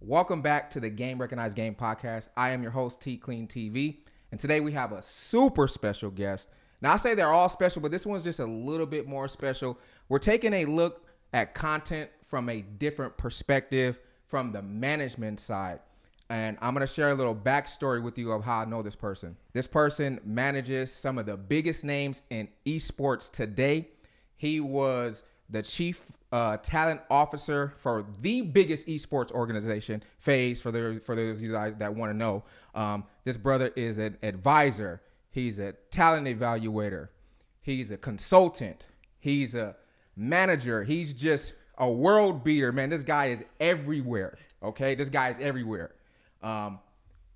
Welcome back to the Game Recognized Game podcast. I am your host, T Clean TV, and today we have a super special guest. Now, I say they're all special, but this one's just a little bit more special. We're taking a look at content from a different perspective from the management side. And I'm going to share a little backstory with you of how I know this person. This person manages some of the biggest names in esports today. He was the chief uh, talent officer for the biggest esports organization, FaZe. For those for those of you guys that want to know, um, this brother is an advisor. He's a talent evaluator. He's a consultant. He's a manager. He's just a world beater, man. This guy is everywhere. Okay, this guy is everywhere. Um,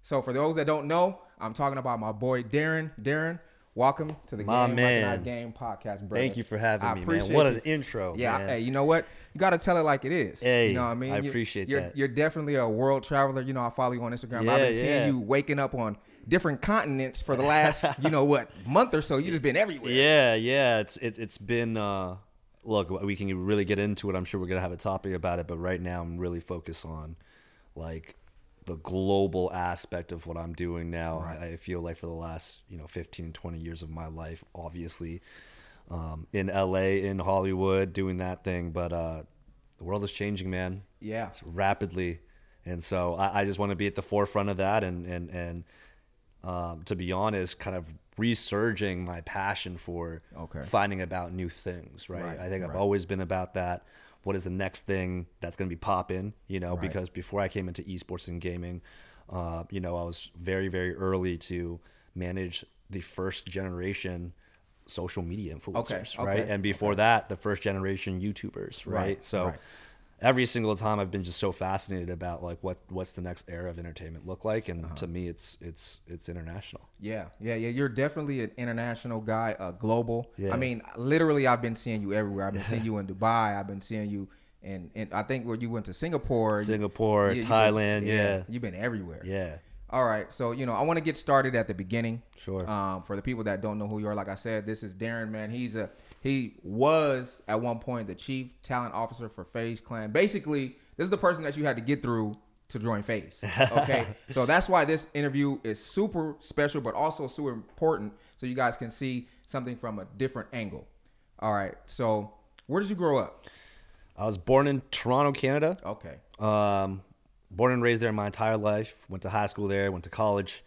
so for those that don't know, I'm talking about my boy Darren. Darren, welcome to the My Game man. Recognized Game podcast, brother. Thank you for having I me, man. What you. an intro. Yeah, man. hey, you know what? You got to tell it like it is. Hey, you know what I mean? I You- appreciate you're, that. You're definitely a world traveler. You know, I follow you on Instagram. I've Yeah, been seeing you waking up on different continents for the last, you know what, month or so. You just been everywhere. Yeah, yeah. It's it, it's been. Uh, look, we can really get into it. I'm sure we're gonna have a topic about it, but right now I'm really focused on like the global aspect of what I'm doing now. I, I feel like for the last you know 15, 20 years of my life, obviously um, in LA, in Hollywood, doing that thing, but uh, the world is changing, man. Yeah. rapidly, and so I, I just want to be at the forefront of that, and and and um, to be honest, kind of resurging my passion for Okay. finding about new things. Right, Right, I think I've right. always been about that. What is the next thing that's going to be popping? You know, Right. because before I came into esports and gaming, uh, you know, I was very very early to manage the first generation social media influencers, okay, right? And before that, the first generation YouTubers, right? Right, So right. Every single time I've been just so fascinated about like what what's the next era of entertainment look like, and Uh-huh. to me, it's it's it's international. Yeah, yeah, yeah. You're definitely an international guy, uh, global. Yeah. I mean, literally, I've been seeing you everywhere. I've been seeing you in Dubai. I've been seeing you And, in I think where you went to Singapore, Singapore, you- you've been- Thailand, yeah. You've been everywhere. Yeah, All right, so you know, I want to get started at the beginning. Sure. Um, for the people that don't know who you are, like I said, this is Darren. Man, he's a he was at one point the chief talent officer for FaZe Clan. Basically, this is the person that you had to get through to join FaZe. Okay, so that's why this interview is super special, but also super important, so you guys can see something from a different angle. All right, so where did you grow up? I was born in Toronto, Canada. Okay, Um, born and raised there my entire life. Went to high school there. Went to college,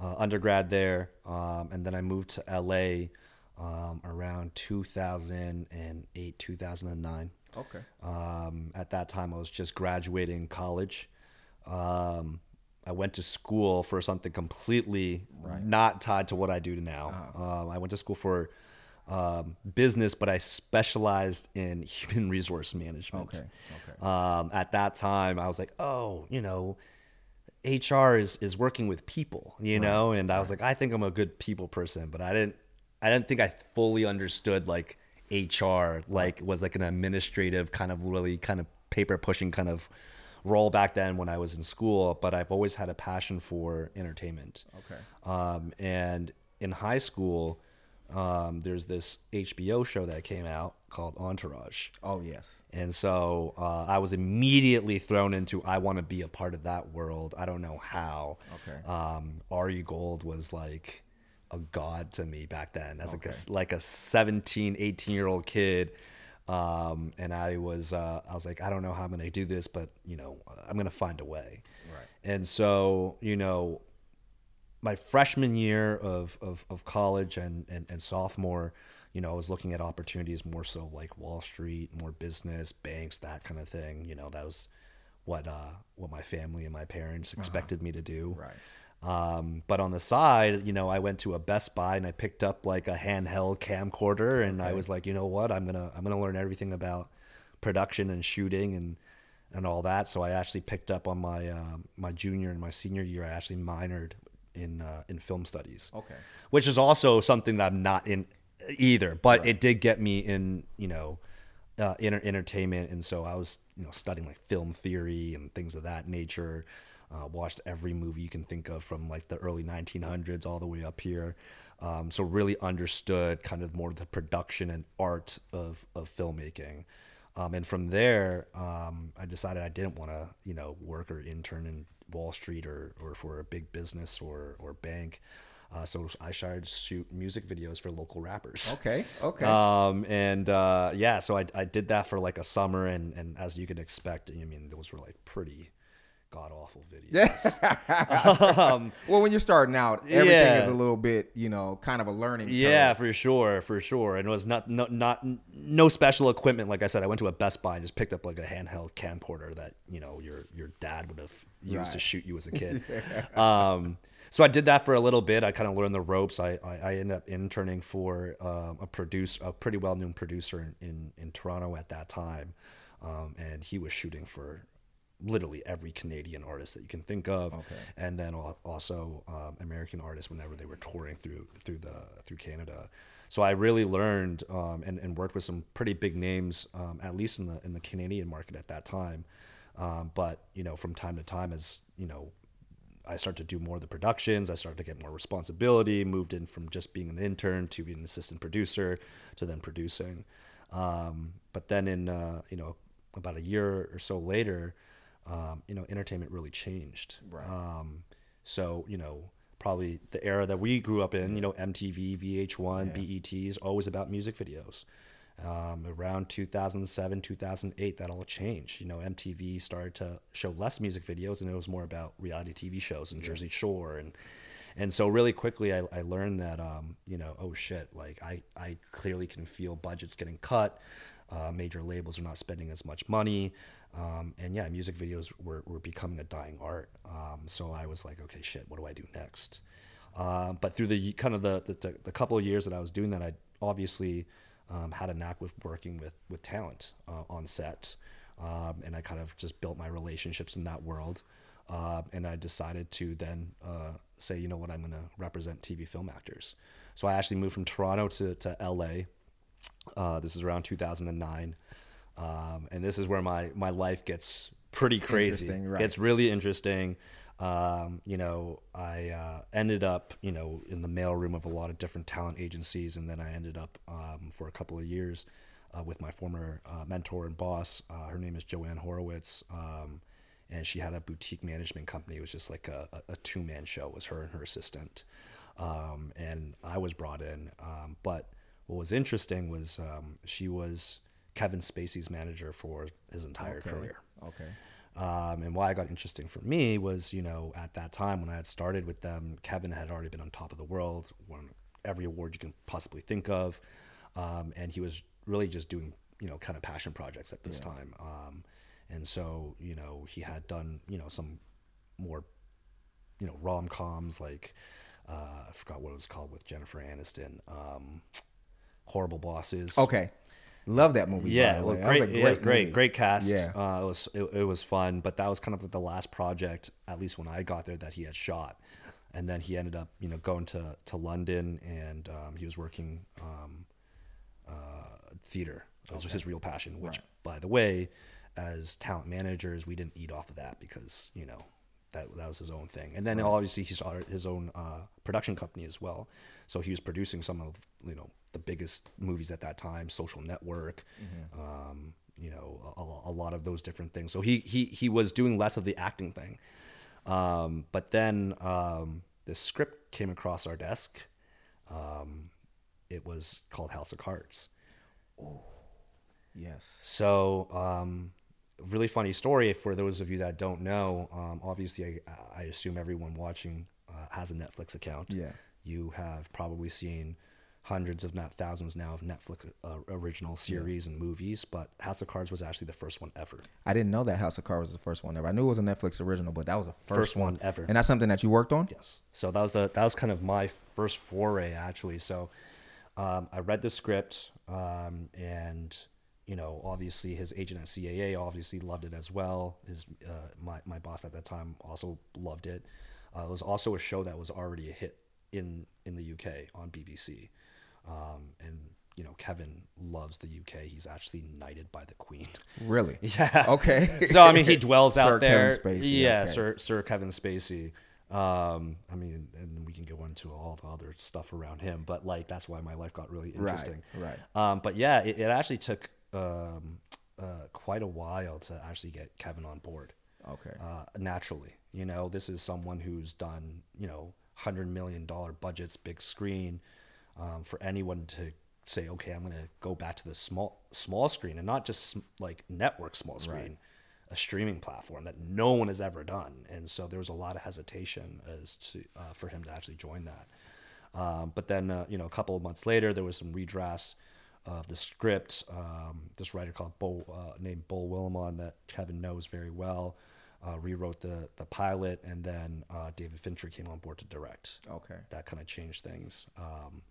uh, undergrad there, um, and then I moved to LA um, around 2008, 2009. okay, Um, at that time, I was just graduating college. Um, I went to school for something completely not tied to what I do now. Uh-huh. Um, I went to school for um, business, but I specialized in human resource management. Okay, okay. Um, at that time, I was like, oh, you know, HR is is working with people, you know, and I was like, I think I'm a good people person, but I didn't, I didn't think I fully understood like HR, like was like an administrative kind of really kind of paper pushing kind of role back then when I was in school. But I've always had a passion for entertainment. Okay. Um, and in high school, um, there's this HBO show that came out called Entourage. oh yes, And so uh, I was immediately thrown into I want to be a part of that world. I don't know how. Okay. Um, Ari Gold was like a god to me back then as Okay. like a like a 17, 18 year old kid. Um, and I was uh, I was like I don't know how I'm gonna do this, but you know I'm gonna find a way. Right. And so you know my freshman year of, of, of college and, and, and sophomore, you know, I was looking at opportunities more so like Wall Street, more business, banks, that kind of thing. You know, that was what uh, what my family and my parents expected me to do. Right. Um, but on the side, you know, I went to a Best Buy and I picked up like a handheld camcorder, and I was like, you know what, I'm gonna I'm gonna learn everything about production and shooting and and all that. So I actually picked up on my uh, my junior and my senior year. I actually minored in uh, in film studies, Okay. which is also something that I'm not in either. But it did get me in, you know, uh, inter- entertainment, and so I was, you know, studying like film theory and things of that nature. Uh, watched every movie you can think of from like the early 1900s all the way up here. Um, so really understood kind of more the production and art of of filmmaking. Um, and from there, um, I decided I didn't want to, you know, work or intern in Wall Street or, or for a big business or, or bank. Uh, so I started to shoot music videos for local rappers. Okay. Okay. Um, and uh, yeah, so I, I did that for like a summer, and, and as you can expect, I mean, those were like pretty god awful videos. um, well, when you're starting out, everything Yeah. is a little bit, you know, kind of a learning. yeah, curve. for sure, for sure. And it was not, no, not, no special equipment. Like I said, I went to a Best Buy and just picked up like a handheld camcorder that you know your your dad would have used to shoot you as a kid. um, so I did that for a little bit. I kind of learned the ropes. I, I, I ended up interning for um, a produce, a pretty well known producer in, in, in Toronto at that time, um, and he was shooting for literally every Canadian artist that you can think of, Okay. and then also um, American artists whenever they were touring through through the through Canada. So I really learned um, and, and worked with some pretty big names, um, at least in the in the Canadian market at that time. Um, but you know, from time to time, as you know, I started to do more of the productions. I started to get more responsibility. Moved in from just being an intern to being an assistant producer to then producing. Um, but then in uh, you know about a year or so later, um, you know, entertainment really changed. Right. Um, so you know, probably the era that we grew up in, you know, MTV, VH1, BETs, always about music videos. Um, around 2007, 2008, that all changed. You know, MTV started to show less music videos, and it was more about reality TV shows and Jersey Shore, and and so really quickly, I, I learned that um, you know, oh shit, like I I clearly can feel budgets getting cut. Uh, major labels are not spending as much money, um, and yeah, music videos were, were becoming a dying art. Um, so I was like, okay, shit, what do I do next? Uh, but through the kind of the, the the couple of years that I was doing that, I obviously um, had a knack with working with with talent uh, on set, um, and I kind of just built my relationships in that world. Uh, and I decided to then uh, say, you know what, I'm going to represent TV film actors. So I actually moved from Toronto to, to LA. Uh, this is around 2009. Um, and this is where my, my life gets pretty crazy. Right. It's really interesting. Um, you know, I uh, ended up, you know, in the mailroom of a lot of different talent agencies, and then I ended up um, for a couple of years uh, with my former uh, mentor and boss. Uh, her name is Joanne Horowitz, um, and she had a boutique management company. It was just like a, a, a two man show. It was her and her assistant, um, and I was brought in. Um, but what was interesting was um, she was Kevin Spacey's manager for his entire Okay. career. Okay. Um, and why it got interesting for me was, you know, at that time when I had started with them, Kevin had already been on top of the world, won every award you can possibly think of, um, and he was really just doing, you know, kind of passion projects at this time. Um, and so, you know, he had done, you know, some more, you know, rom coms like uh, I forgot what it was called with Jennifer Aniston, um, Horrible Bosses. Okay. Love that movie. Yeah, the it was That was great. a yeah, it was great, movie. great cast. Yeah. uh, it was it, it was fun, but that was kind of like the last project, at least when I got there, that he had shot. And then he ended up, you know, going to to London, and um, he was working um, uh, theater. That was his real passion. Which, by the way, as talent managers, we didn't eat off of that because you know that that was his own thing. And then obviously he started his own uh, production company as well. So he was producing some of you know the biggest movies at that time, Social Network, um, you know a, a lot of those different things. So he he he was doing less of the acting thing. Um, but then um, this script came across our desk. Um, it was called House of Cards. Oh, yes. So, um, really funny story for those of you that don't know. Um, obviously, I, I assume everyone watching uh, has a Netflix account. Yeah. You have probably seen hundreds, if not thousands, now of Netflix uh, original series and movies. But House of Cards was actually the first one ever. I didn't know that House of Cards was the first one ever. I knew it was a Netflix original, but that was the first, First one ever. And that's something that you worked on? Yes. So that was the that was kind of my first foray actually. So um, I read the script um, and you know obviously his agent at CAA obviously loved it as well. His uh, my my boss at that time also loved it. Uh, it was also a show that was already a hit in in the UK on BBC. Um, and you know Kevin loves the UK. He's actually knighted by the Queen. Really? Yeah. Okay. so I mean, he dwells Sir out there. Kevin Spacey, Yeah, okay. Sir Sir Kevin Spacey. Um, I mean, and we can go into all the other stuff around him, but like that's why my life got really Right, interesting. right. Um, but yeah, it, it actually took um, uh, quite a while to actually get Kevin on board. Okay. Uh, naturally, you know, this is someone who's done you know hundred million dollar budgets, big screen. Um, for anyone to say, okay, I'm gonna go back to the small small screen and not just like network small screen, a streaming platform that no one has ever done, and so there was a lot of hesitation as to uh, for him to actually join that. Um, but then, uh, you know, a couple of months later, there was some redrafts of the script. Um, this writer called Bo, uh, named Beau Willimon that Kevin knows very well uh, rewrote the the pilot, and then uh, David Fincher came on board to direct. Okay. That kind of changed things. Um,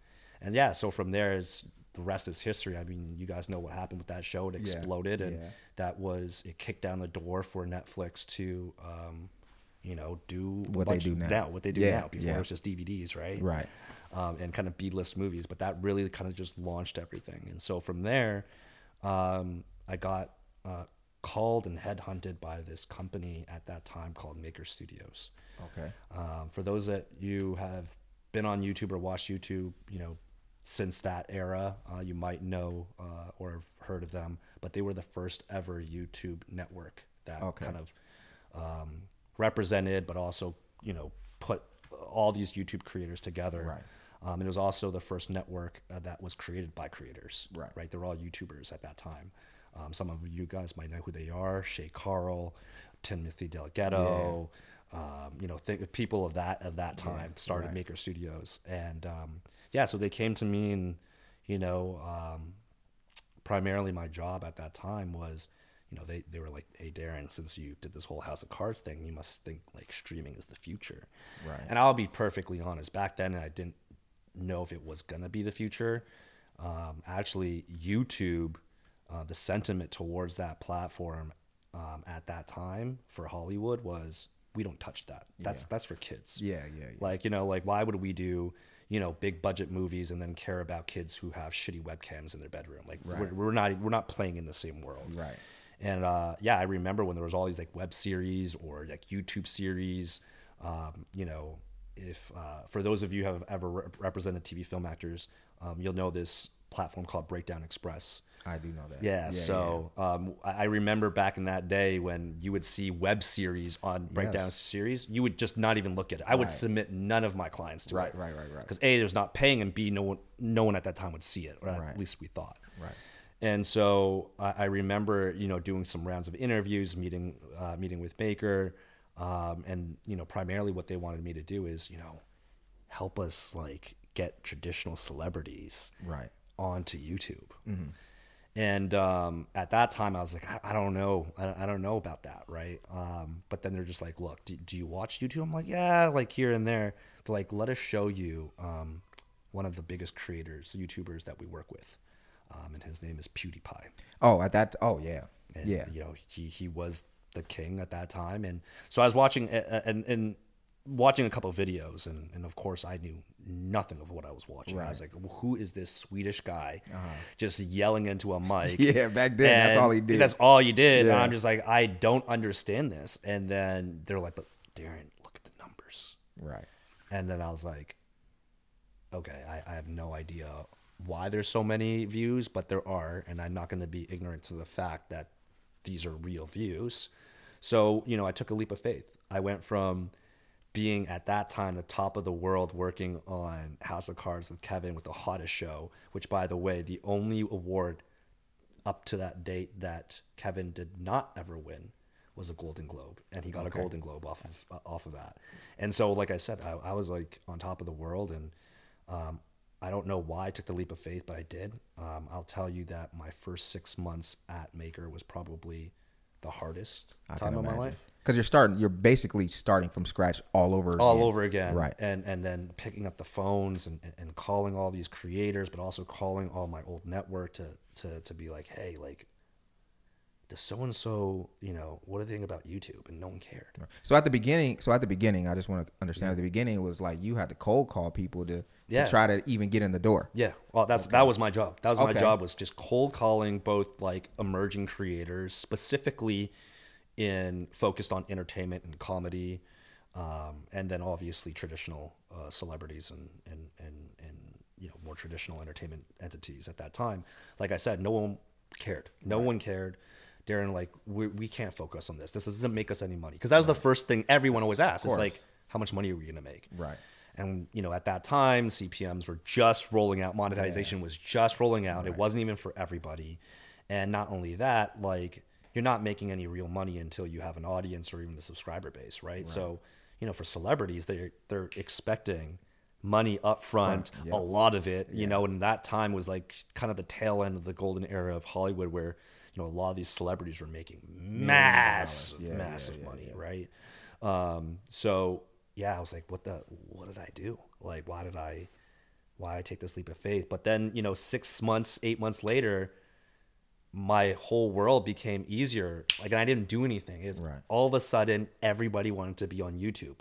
and yeah, so from there is the rest is history. I mean, you guys know what happened with that show. It exploded, and yeah. that was it kicked down the door for Netflix to. Um, you know, do What they do of- now. what they do Yeah, now. Before yeah. it was just DVDs, right? Right. Um, and kind of B-list movies. But that really kind of just launched everything. And so from there, um, I got uh, called and headhunted by this company at that time called Maker Studios. Okay. Um, for those that you have been on YouTube or watched YouTube, you know, since that era, uh, you might know uh, or have heard of them. But they were the first ever YouTube network that Okay. kind of um, represented, but also you know put all these YouTube creators together. Right. Um, and it was also the first network uh, that was created by creators. Right. Right. They were all YouTubers at that time. Um, some of you guys might know who they are: Shay Carl, Timothy DeLaGhetto. Um, you know, think people of that of that time started right. Maker Studios, and um, yeah, so they came to me, and you know, um, primarily my job at that time was, you know, they, they were like, hey, Darren, since you did this whole House of Cards thing, you must think like streaming is the future. Right. And I'll be perfectly honest, back then I didn't know if it was to be the future. Um, actually, YouTube, uh, the sentiment towards that platform um, at that time for Hollywood was, we don't touch that. That's that's for kids. Yeah, yeah, yeah. Like, you know, like why would we do, you know, big budget movies and then care about kids who have shitty webcams in their bedroom? Like we're, we're not we're not playing in the same world. Right. And uh, yeah, I remember when there was all these like web series or like YouTube series. Um, you know, if uh, for those of you who have ever re- represented TV film actors, um, you'll know this platform called Breakdown Express. I do know that. Yeah, so Um, I remember back in that day when you would see web series on Breakdown Yes. series, you would just not even look at it. I would submit none of my clients to Right, it. right, right, right. Because A, there's not paying, and B, no one, no one at that time would see it, or Right. at least we thought. Right. And so I, I remember, you know, doing some rounds of interviews, meeting, uh, meeting with Maker, um, and you know, primarily what they wanted me to do is, you know, help us like get traditional celebrities Right. onto YouTube. And um, at that time, I was like, I, I don't know, I, I don't know about that, right? Um, but then they're just like, look, do, do you watch YouTube? I'm like, yeah, like here and there. They're like, let us show you um, one of the biggest creators, YouTubers that we work with, um, and his name is PewDiePie. Oh, at that. Oh, yeah. And, yeah. you know, he he was the king at that time, and so I was watching and and watching a couple of videos, and and of course I knew nothing of what I was watching. I was like, who is this Swedish guy just yelling into a mic? Uh-huh. Yeah, back then, that's all he did. That's all you did. And I'm just like, I don't understand this. And then they're like, but Darren, look at the numbers. Right. And then I was like, okay, I, I have no idea why there's so many views, but there are, and I'm not going to be ignorant to the fact that these are real views. So, you know, I took a leap of faith. I went from being at that time the top of the world working on House of Cards with Kevin with the hottest show, which, by the way, the only award up to that date that Kevin did not ever win was a Golden Globe, and he got a Golden Globe off of off of that. And so, like I said, I, I was like on top of the world, and um, I don't know why I took the leap of faith, but I did. Um, I'll tell you that my first six months at Maker was probably the hardest I time of my imagine. life Because you're starting. You're basically starting from scratch all over. all again. over again Right. and and then picking up the phones and, and calling all these creators but also calling all my old network to to to be like hey like does so and so you know what do they think about youtube and no one cared So at the beginning, so at the beginning, I just want to understand. At the beginning, it was like you had to cold call people to, Yeah. to try to even get in the door. yeah well that's that was my job that was my job was just cold calling both like emerging creators specifically in focused on entertainment and comedy um, and then obviously traditional uh, celebrities and, and and and you know more traditional entertainment entities at that time like i said no one cared. No one cared. Darren, like, we, we can't focus on this. This doesn't make us any money. Because that was the first thing everyone always asks. It's like, how much money are we going to make? Right. And, you know, at that time, CPMs were just rolling out. Monetization was just rolling out. It wasn't even for everybody. And not only that, like, you're not making any real money until you have an audience or even a subscriber base, right? So, you know, for celebrities, they're, they're expecting money up front, a lot of it, you know, and that time was like kind of the tail end of the golden era of Hollywood where, you know, a lot of these celebrities were making massive, Yeah, massive yeah, money, right? Um, so yeah, I was like, what the, what did I do? Like, why did I, why did I take this leap of faith? But then, you know, six months, eight months later, my whole world became easier. Like, and I didn't do anything. It's Right. all of a sudden everybody wanted to be on YouTube.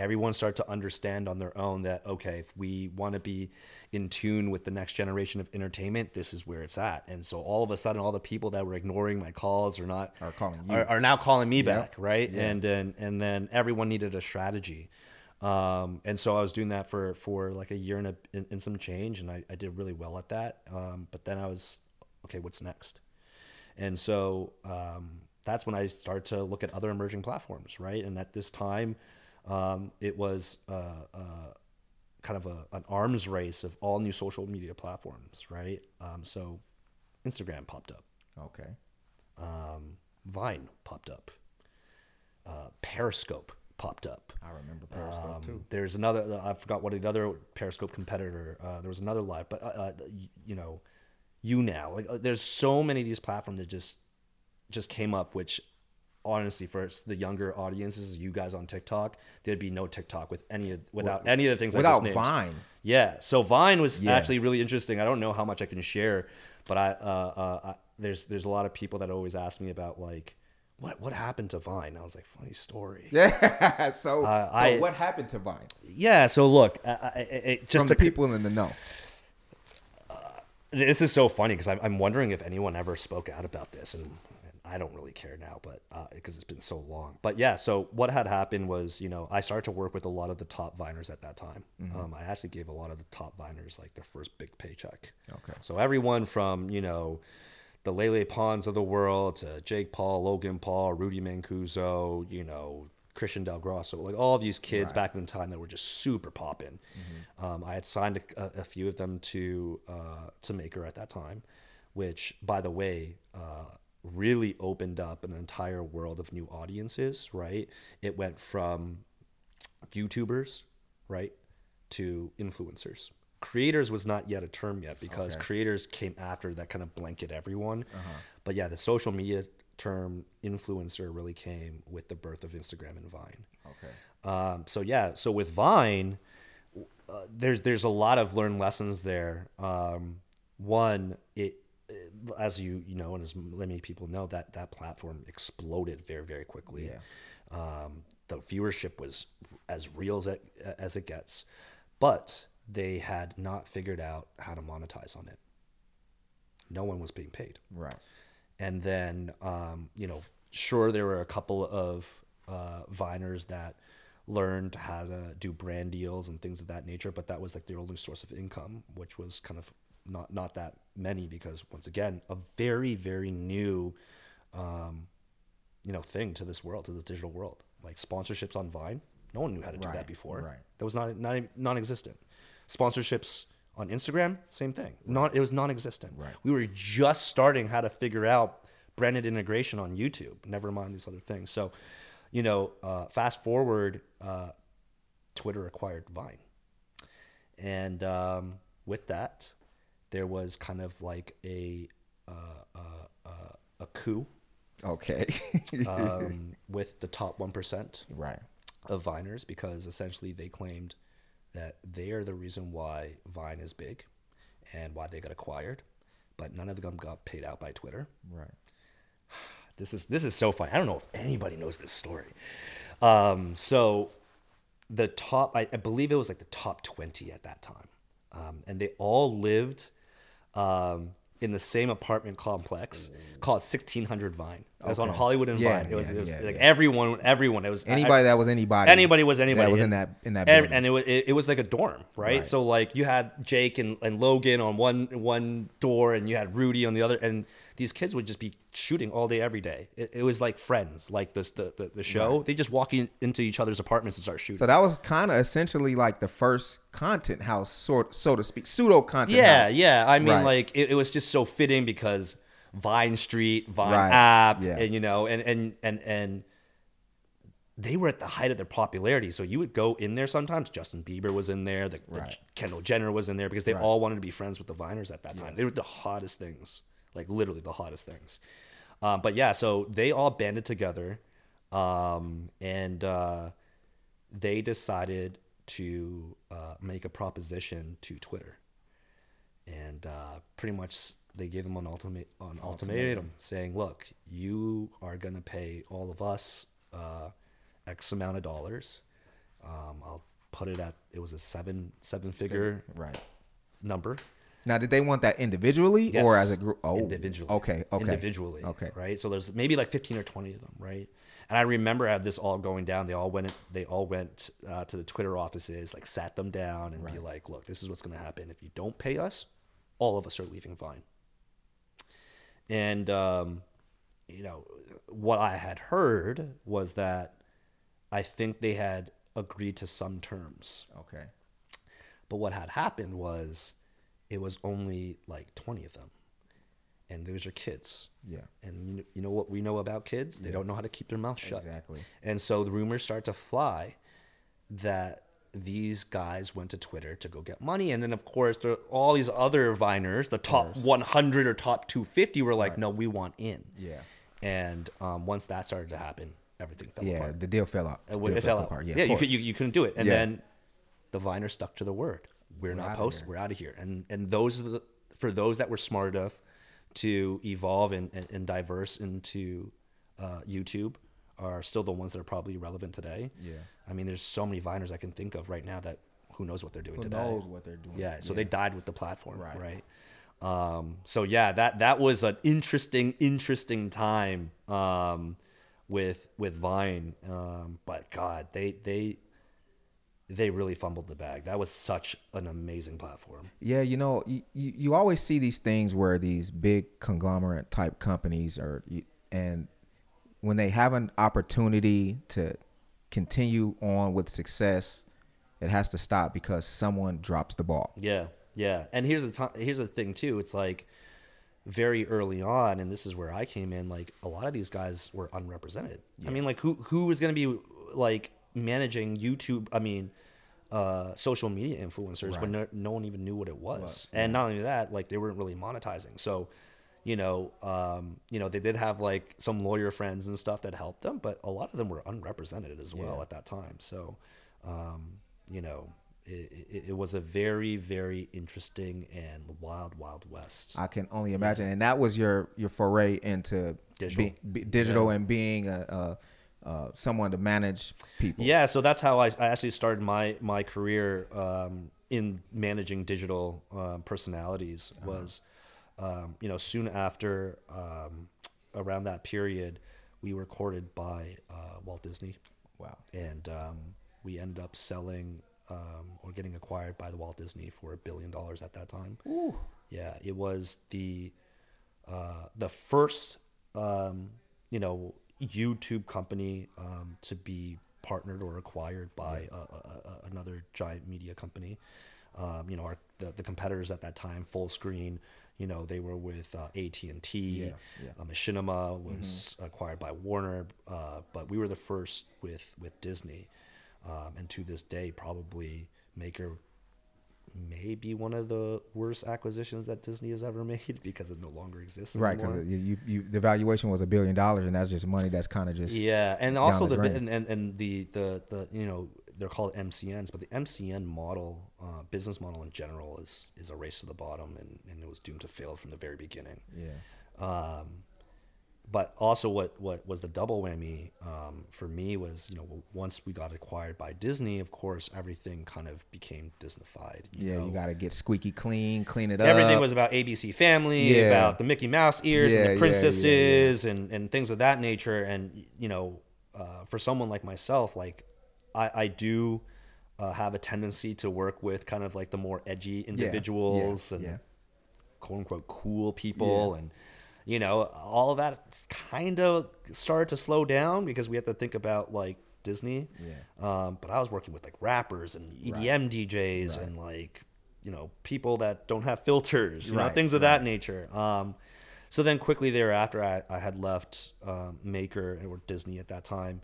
Everyone started to understand on their own that okay, if we want to be in tune with the next generation of entertainment, this is where it's at. And so all of a sudden, all the people that were ignoring my calls or not Are calling are, are now calling me back, right? And then and then everyone needed a strategy. Um, and so I was doing that for for like a year and, a, and, and some change, and I, I did really well at that. Um, but then I was okay, what's next? And so um, that's when I started to look at other emerging platforms, right? And at this time, um, it was uh, uh, kind of a, an arms race of all new social media platforms, right? Um, so Instagram popped up, Okay. um, Vine popped up, uh, Periscope popped up. I remember Periscope Um, too. There's another. I forgot what the other Periscope competitor. Uh, there was another live, but uh, uh, you know, you now like uh, there's so many of these platforms that just just came up, which honestly for the younger audiences, you guys on TikTok, there'd be no TikTok with any of without any of the things I Without named. Vine. Yeah. So Vine was Yeah. actually really interesting. I don't know how much I can share, but I, uh, uh, I there's there's a lot of people that always ask me about like what what happened to Vine. I was like, funny story. Yeah. so, Uh, so I- what happened to Vine? Yeah. So look, I, I, it, just From to the people in the know. this is so funny because I'm, I'm wondering if anyone ever spoke out about this and I don't really care now, but because it's been so long. But yeah, so what had happened was, you know, I started to work with a lot of the top viners at that time. Um, I actually gave a lot of the top viners like their first big paycheck. Okay. So everyone from, you know, the Lele Pons of the world to Jake Paul, Logan Paul, Rudy Mancuso, you know, Christian DelGrosso, like all these kids back in the time that were just super popping. Um, I had signed a, a, a few of them to uh, to Maker at that time, which, by the way, uh, really opened up an entire world of new audiences. Right? It went from YouTubers, right, to influencers. Creators was not yet a term yet because Okay. creators came after that kind of blanket everyone. But yeah, the social media term influencer really came with the birth of Instagram and Vine. Okay. Um, so yeah, so with Vine, uh, there's there's a lot of learned lessons there. Um, one, it as you you know, and as many people know, that that platform exploded very very quickly. Yeah. Um, the viewership was as real as it as it gets, but they had not figured out how to monetize on it. No one was being paid Right. and then um, you know sure there were a couple of uh, viners that learned how to do brand deals and things of that nature but that was like their only source of income which was kind of not not that many because once again a very very new um, you know thing to this world to this digital world. Like sponsorships on vine no one knew how to do Right, that before. right. that was not, not non-existent. Sponsorships on instagram same thing. Not it was non-existent. Right. we were just starting how to figure out branded integration on youtube never mind these other things. So you know uh, fast forward uh, twitter acquired vine. And um, with that there was kind of like a uh, uh, uh, a coup Okay. um, with the top 1% right. of Viners because essentially they claimed that they are the reason why Vine is big and why they got acquired, but none of them got paid out by Twitter. Right. This is this is so funny. I don't know if anybody knows this story. Um, so the top, I, I believe it was like the top twenty at that time, um, and they all lived um, in the same apartment complex called sixteen hundred Vine. It was on Hollywood and Yeah, Vine. It was, yeah, it was yeah, like everyone, everyone. It was I- Anybody that was anybody. anybody was anybody That was in that in that building. and it was it, it was like a dorm, right? Right. So like you had Jake and, and Logan on one one door, and you had Rudy on the other, and these kids would just be shooting all day, every day. It, it was like friends, like this the the, the show. They just walk in, into each other's apartments and start shooting. So that was kind of essentially like the first content house, sort so to speak, pseudo content. yeah, house. yeah. I mean, Right. like it, it was just so fitting because Vine Street, Vine Right. app, Yeah. and you know, and and and and they were at the height of their popularity. So you would go in there sometimes. Justin Bieber was in there. The, the Right. Kendall Jenner was in there because they Right. all wanted to be friends with the Viners at that time. They were the hottest things, like literally the hottest things. Um, but yeah, so they all banded together, um, and uh, they decided to uh, make a proposition to Twitter, and uh, pretty much they gave them an ultimate an ultimatum saying, "Look, you are gonna pay all of us uh, X amount of dollars. Um, I'll put it at it was a seven seven figure Right. number." Now, did they want that individually or as a group? Oh, individually. Okay. Okay. Individually. Okay. Right. So there's maybe like 15 or 20 of them. Right. And I remember at this all going down, they all went. They all went uh, to the Twitter offices, like sat them down and be like, "Look, this is what's going to happen. If you don't pay us, all of us are leaving Vine." And um, you know what I had heard was that I think they had agreed to some terms. Okay. But what had happened was it was only like 20 of them. And those are kids. Yeah. And you know, you know what we know about kids? They don't know how to keep their mouth shut. Exactly. And so the rumors start to fly that these guys went to Twitter to go get money. And then, of course, there, all these other Viners, the top 100 or top 250, were like, no, we want in. Yeah. And um, once that started to happen, everything fell Yeah. apart. The deal fell out. It, Deal it fell out. apart. Yeah, of you, could, you, you couldn't do it. And Yeah. then the Viner stuck to the word. We're, not outta posting. We're out of here. And and those are the for those that were smart enough to evolve and, and, and diverse into uh, YouTube are still the ones that are probably relevant today. Yeah. I mean, there's so many Viners I can think of right now that who knows what they're doing Who today. knows what they're doing? Yeah, so they died with the platform, Right. right? Um, so yeah, that that was an interesting, interesting time um, with with Vine. Um, but God, they they they really fumbled the bag. That was such an amazing platform. Yeah, you know, you, you, you always see these things where these big conglomerate type companies are, and when they have an opportunity to continue on with success, it has to stop because someone drops the ball. Yeah, yeah. And here's the t- here's the thing too. It's like very early on, and this is where I came in. Like a lot of these guys were unrepresented. I mean, like who who was going to be like managing YouTube? I mean, uh, social media influencers when no, no one even knew what it was. and not only that, like they weren't really monetizing. So. You know, um, you know, they did have like some lawyer friends and stuff that helped them, but a lot of them were unrepresented as well Yeah. at that time. So, um, you know, it, it, it was a very, very interesting and wild, wild west. I can only imagine, and that was your your foray into Digital. be, be, digital and being a, a, uh, someone to manage people. Yeah, so that's how I, I actually started my my career um, in managing digital um, personalities. Was um, you know soon after um, around that period, we were courted by uh, Walt Disney, Wow. and um, we ended up selling um, or getting acquired by the Walt Disney for a billion dollars at that time. Ooh. Yeah, it was the uh, the first um, you know YouTube company um, to be partnered or acquired by a, a, a, another giant media company. Um, you know, our, the, the competitors at that time, Fullscreen, you know, they were with uh, AT and T. Uh, Machinima was acquired by Warner, uh, but we were the first with with Disney, um, and to this day, probably Maker may be one of the worst acquisitions that Disney has ever made because it no longer exists Right, because you, you, the valuation was a billion dollars, and that's just money that's kind of just Yeah, and also the the, and, and and the the the you know they're called MCNs, but the MCN model, uh, business model in general, is is a race to the bottom, and, and it was doomed to fail from the very beginning. yeah. Um, but also, what what was the double whammy um, for me was you know once we got acquired by Disney, of course everything kind of became Disneyfied. Yeah, know? you got to get squeaky clean, clean it up. Everything was about ABC Family, Yeah. about the Mickey Mouse ears Yeah, yeah, and yeah, the princesses and, and things of that nature. And you know, uh, for someone like myself, like I, I do uh, have a tendency to work with kind of like the more edgy individuals yeah, and yeah. quote unquote cool people. And you know, all of that kind of started to slow down because we had to think about like Disney. Yeah. Um, but I was working with like rappers and EDM DJs and like, you know, people that don't have filters, you know, things of that nature. Um, so then quickly thereafter, I, I had left um, Maker or Disney at that time,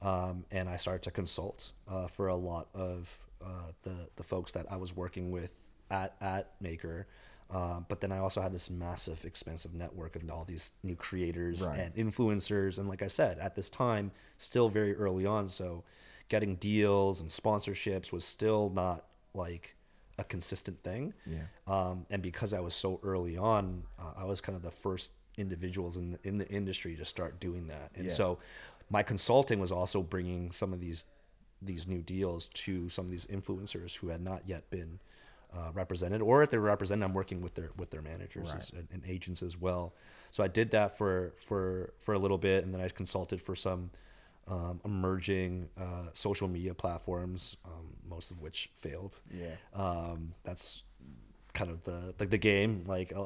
um, and I started to consult uh, for a lot of uh, the the folks that I was working with at at Maker. Uh, but then I also had this massive, expensive network of all these new creators Right. and influencers, and like I said, at this time, still very early on, so getting deals and sponsorships was still not like a consistent thing. Yeah. Um, and because I was so early on, uh, I was kind of the first individuals in the, in the industry to start doing that. And Yeah. so my consulting was also bringing some of these these new deals to some of these influencers who had not yet been uh, represented, or if they're represented, I'm working with their with their managers Right. as- and, agents as well. So I did that for for for a little bit, and then I consulted for some um, emerging uh, social media platforms, um, most of which failed. Yeah. Um, that's kind of the the, the game. Like a, a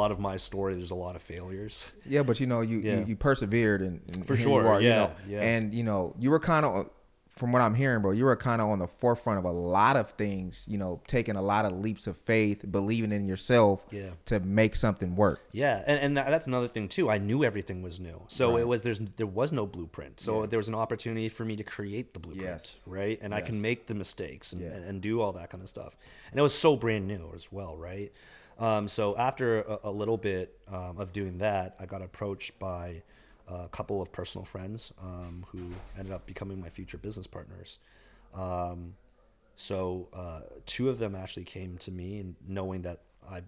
lot of my story, there's a lot of failures. Yeah, but you know, you Yeah. you, you persevered and, and For sure, you are, you yeah, know, yeah. and you know, you were kind of, from what I'm hearing, bro, you were kind of on the forefront of a lot of things. You know, taking a lot of leaps of faith, believing in yourself, Yeah. to make something work. Yeah, and, and that's another thing too. I knew everything was new, so Right. it was there's there was no blueprint. So there was an opportunity for me to create the blueprint, Yes. right? And I can make the mistakes and, Yeah. and, and do all that kind of stuff. And it was so brand new as well, right? Um, so after a, a little bit um, of doing that, I got approached by a couple of personal friends um, who ended up becoming my future business partners. Um, so uh, two of them actually came to me and knowing that I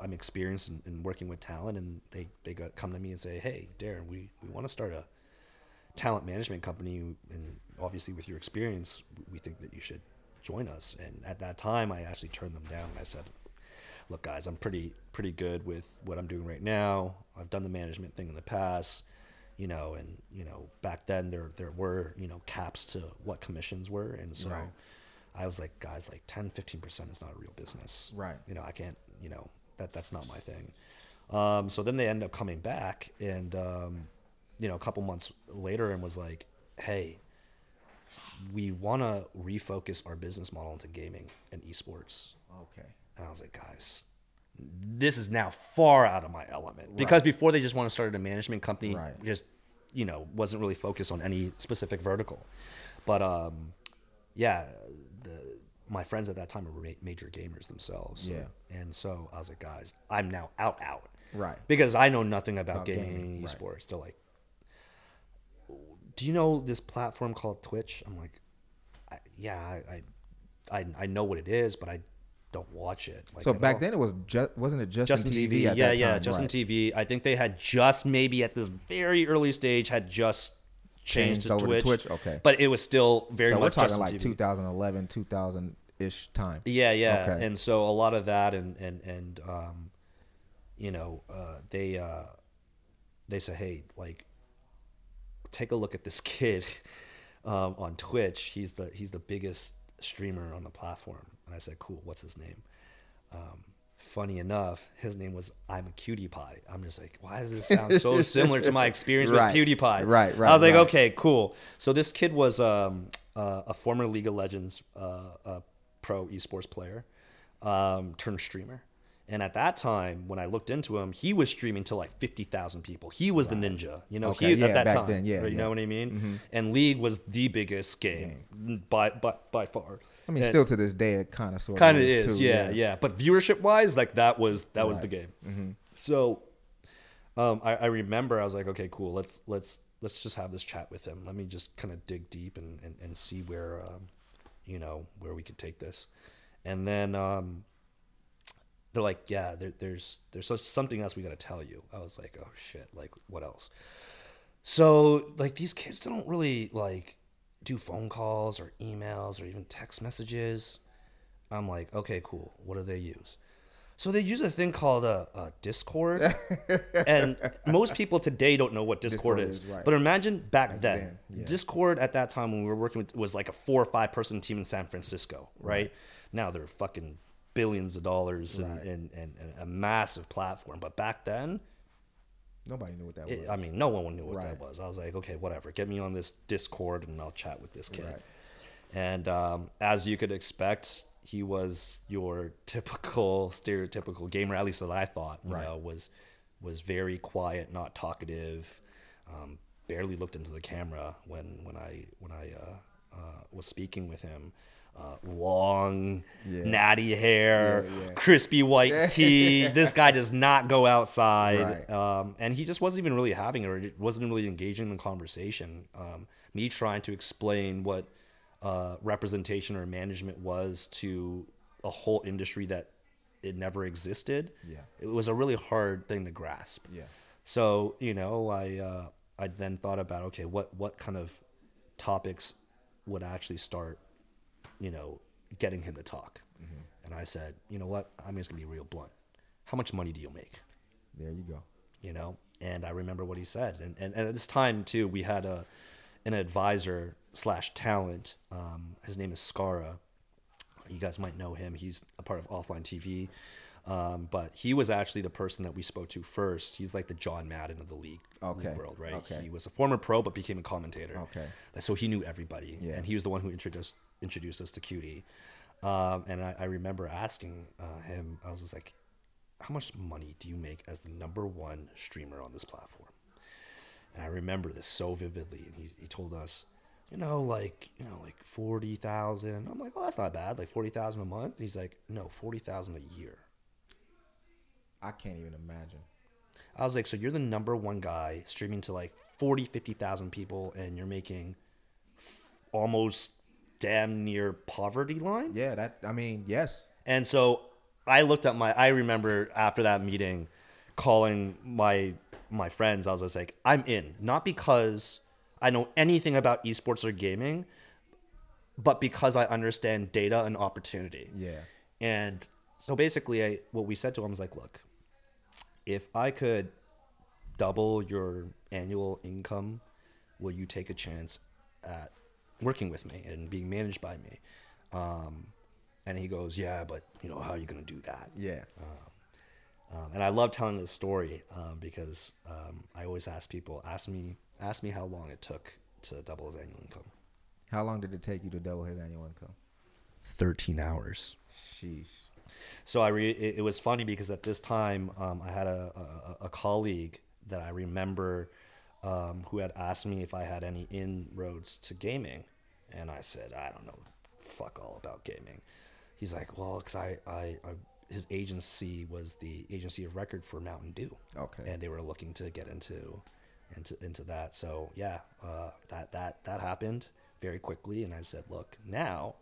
I'm experienced in, in working with talent, and they they got, come to me and say, "Hey, Darren, we we want to start a talent management company, and obviously with your experience, we think that you should join us." And at that time, I actually turned them down. I said, "Look, guys, I'm pretty pretty good with what I'm doing right now. I've done the management thing in the past." You know, and you know, back then there there were you know caps to what commissions were, and so Right. I was like, guys, like 10, 15 percent is not a real business, Right. You know, I can't, you know, that that's not my thing. Um, so then they end up coming back, and um, you know, a couple months later, and was like, hey, we want to refocus our business model into gaming and esports. Okay. And I was like, guys, this is now far out of my element because before they just want to start a management company, Right. just you know, wasn't really focused on any specific vertical. But um, yeah, the, my friends at that time were ma- major gamers themselves. Yeah. and so I was like, guys, I'm now out, out, Right. because I know nothing about, About gaming, gaming, and right. esports. They're like, do you know this platform called Twitch? I'm like, I, yeah, I, I, I know what it is, but I don't watch it. Like So back all. then it was just wasn't it Justin, Justin TV? Yeah, yeah, time? Justin Right. TV. I think they had just maybe at this very early stage had just changed, Changed to over to Twitch. Twitch, okay. but it was still very So we're much talking Justin like TV. 2011, 2000 ish time. Yeah, yeah. Okay. And so a lot of that and and and um you know, uh they uh they say, "Hey, like take a look at this kid um on Twitch. He's the he's the biggest streamer on the platform." And I said, "Cool, what's his name?" Um funny enough, his name was Imaqtpie. I'm just like, why does this sound so similar to my experience Right. with PewDiePie? Right, right, I was like, right. okay, cool. So this kid was um, uh, a former League of Legends uh, pro esports player um, turned streamer. And at that time, when I looked into him, he was streaming to like fifty thousand people. He was the ninja, you know. Okay, he yeah, at that back time, then, yeah, right? you yeah. Mm-hmm. know what I mean. And League was the biggest game by by by far. I mean, still to this day, it kind of sort of kind of is, too, yeah, yeah, But viewership wise, like that was that was the Right. Mm-hmm. game. So, um, I, I remember I was like, okay, cool. Let's let's let's just have this chat with him. Let me just kind of dig deep and, and, and see where, um, you know, where we could take this. And then um, they're like, yeah, there, there's there's something else we got to tell you. I was like, oh shit, like what else? So like these kids don't really like do phone calls or emails or even text messages. I'm like, okay, cool. What do they use? So they use a thing called a, a Discord, and most people today don't know what Discord, Discord is. is, right. But imagine back, then, then, yeah. Discord at that time when we were working with was like a four or five person team in San Francisco, right? Now they're fucking billions of dollars and, and, and, and a massive platform. But back then, Nobody knew what that It- was. I mean, no one knew what Right. that was. I was like, okay, whatever. Get me on this Discord and I'll chat with this kid. Right. And um, as you could expect, he was your typical stereotypical gamer. At least that I thought. You Right. know, was was very quiet, not talkative, um, barely looked into the camera when when I when I uh, uh, was speaking with him. Uh, long, Yeah. natty hair, Yeah, yeah. crispy white tee. this guy does not go outside, Right. um, and he just wasn't even really having it, or wasn't really engaging in the conversation. Um, me trying to explain what uh, representation or management was to a whole industry that it never existed. Yeah. it was a really hard thing to grasp. Yeah. So you know, I uh, I then thought about okay, what what kind of topics would actually start, you know, getting him to talk. And I said, you know what, I'm just gonna be real blunt. How much money do you make? There you go. You know, and I remember what he said. And and, and at this time too, we had a an advisor slash talent. Um, his name is Scara. You guys might know him. He's a part of Offline TV. Um, but he was actually the person that we spoke to first. He's like the John Madden of the league, league Okay. world, right? Okay. He was a former pro, but became a commentator. Okay. So he knew everybody, Yeah. and he was the one who introduced introduced us to Cutie. Um, and I, I remember asking uh, him, I was just like, "How much money do you make as the number one streamer on this platform?" And I remember this so vividly. And he, he told us, you know, like you know, like forty thousand. I'm like, oh, that's not bad. Like forty thousand a month. He's like, no, forty thousand a year. I can't even imagine. I was like, so you're the number one guy streaming to like 40, 50,000 people, and you're making f- almost damn near poverty line. Yeah, that. I mean, yes. And so I looked at my. I remember after that meeting, calling my my friends. I was just like, I'm in, not because I know anything about esports or gaming, but because I understand data and opportunity. Yeah. And so basically, I, what we said to him was like, look, if I could double your annual income, will you take a chance at working with me and being managed by me? Um, and he goes, yeah, but you know, how are you going to do that? Yeah. Um, and I love telling this story um, because um, I always ask people, ask me, ask me how long it took to double his annual income. How long did it take you to double his annual income? 13 hours. Sheesh. So I re- it, it was funny because at this time um, I had a, a, a colleague that I remember um, who had asked me if I had any inroads to gaming, and I said I don't know, fuck all about gaming. He's like, well, because I, I, I his agency was the agency of record for Mountain Dew, Okay. and they were looking to get into into into that. So yeah, uh, that that that happened very quickly, and I said, look, now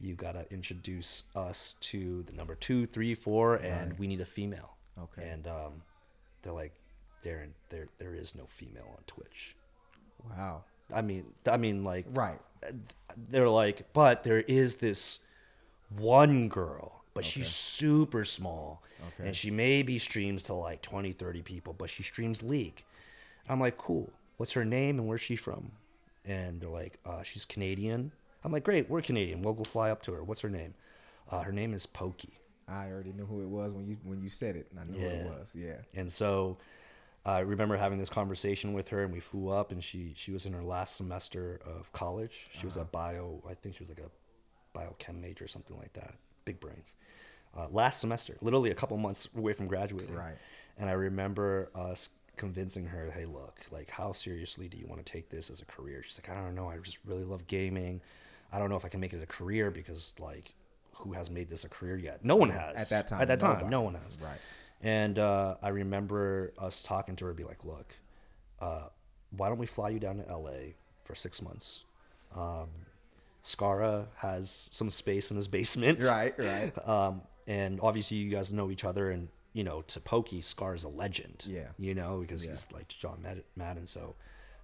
you gotta introduce us to the number two, three, four, and we need a female. Okay. And um, they're like, Darren, there there is no female on Twitch. Wow. I mean, I mean, like, Right. they're like, but there is this one girl, but she's super small. Okay. And she maybe streams to like 20, 30 people, but she streams League. I'm like, cool. What's her name and where's she from? And they're like, uh, she's Canadian. I'm like, great, we're Canadian. We'll go fly up to her. What's her name? Uh, her name is Poki. I already knew who it was when you when you said it. I knew who it was. Yeah. And so I remember having this conversation with her, and we flew up, and she she was in her last semester of college. She was a bio, I think she was like a biochem major or something like that. Big brains. Uh, last semester, literally a couple months away from graduating. Right. And I remember us convincing her, hey, look, like, how seriously do you want to take this as a career? She's like, I don't know. I just really love gaming. I don't know if I can make it a career because, like, who has made this a career yet? No one has. At that time, At that time, nobody. no one has. Right. And uh, I remember us talking to her, be like, look, uh, why don't we fly you down to LA for six months? Um, Scara has some space in his basement. Right. Right. Um, and obviously, you guys know each other. And, you know, to Poki, Scar's a legend. Yeah. You know, because Yeah. he's like John Madden. So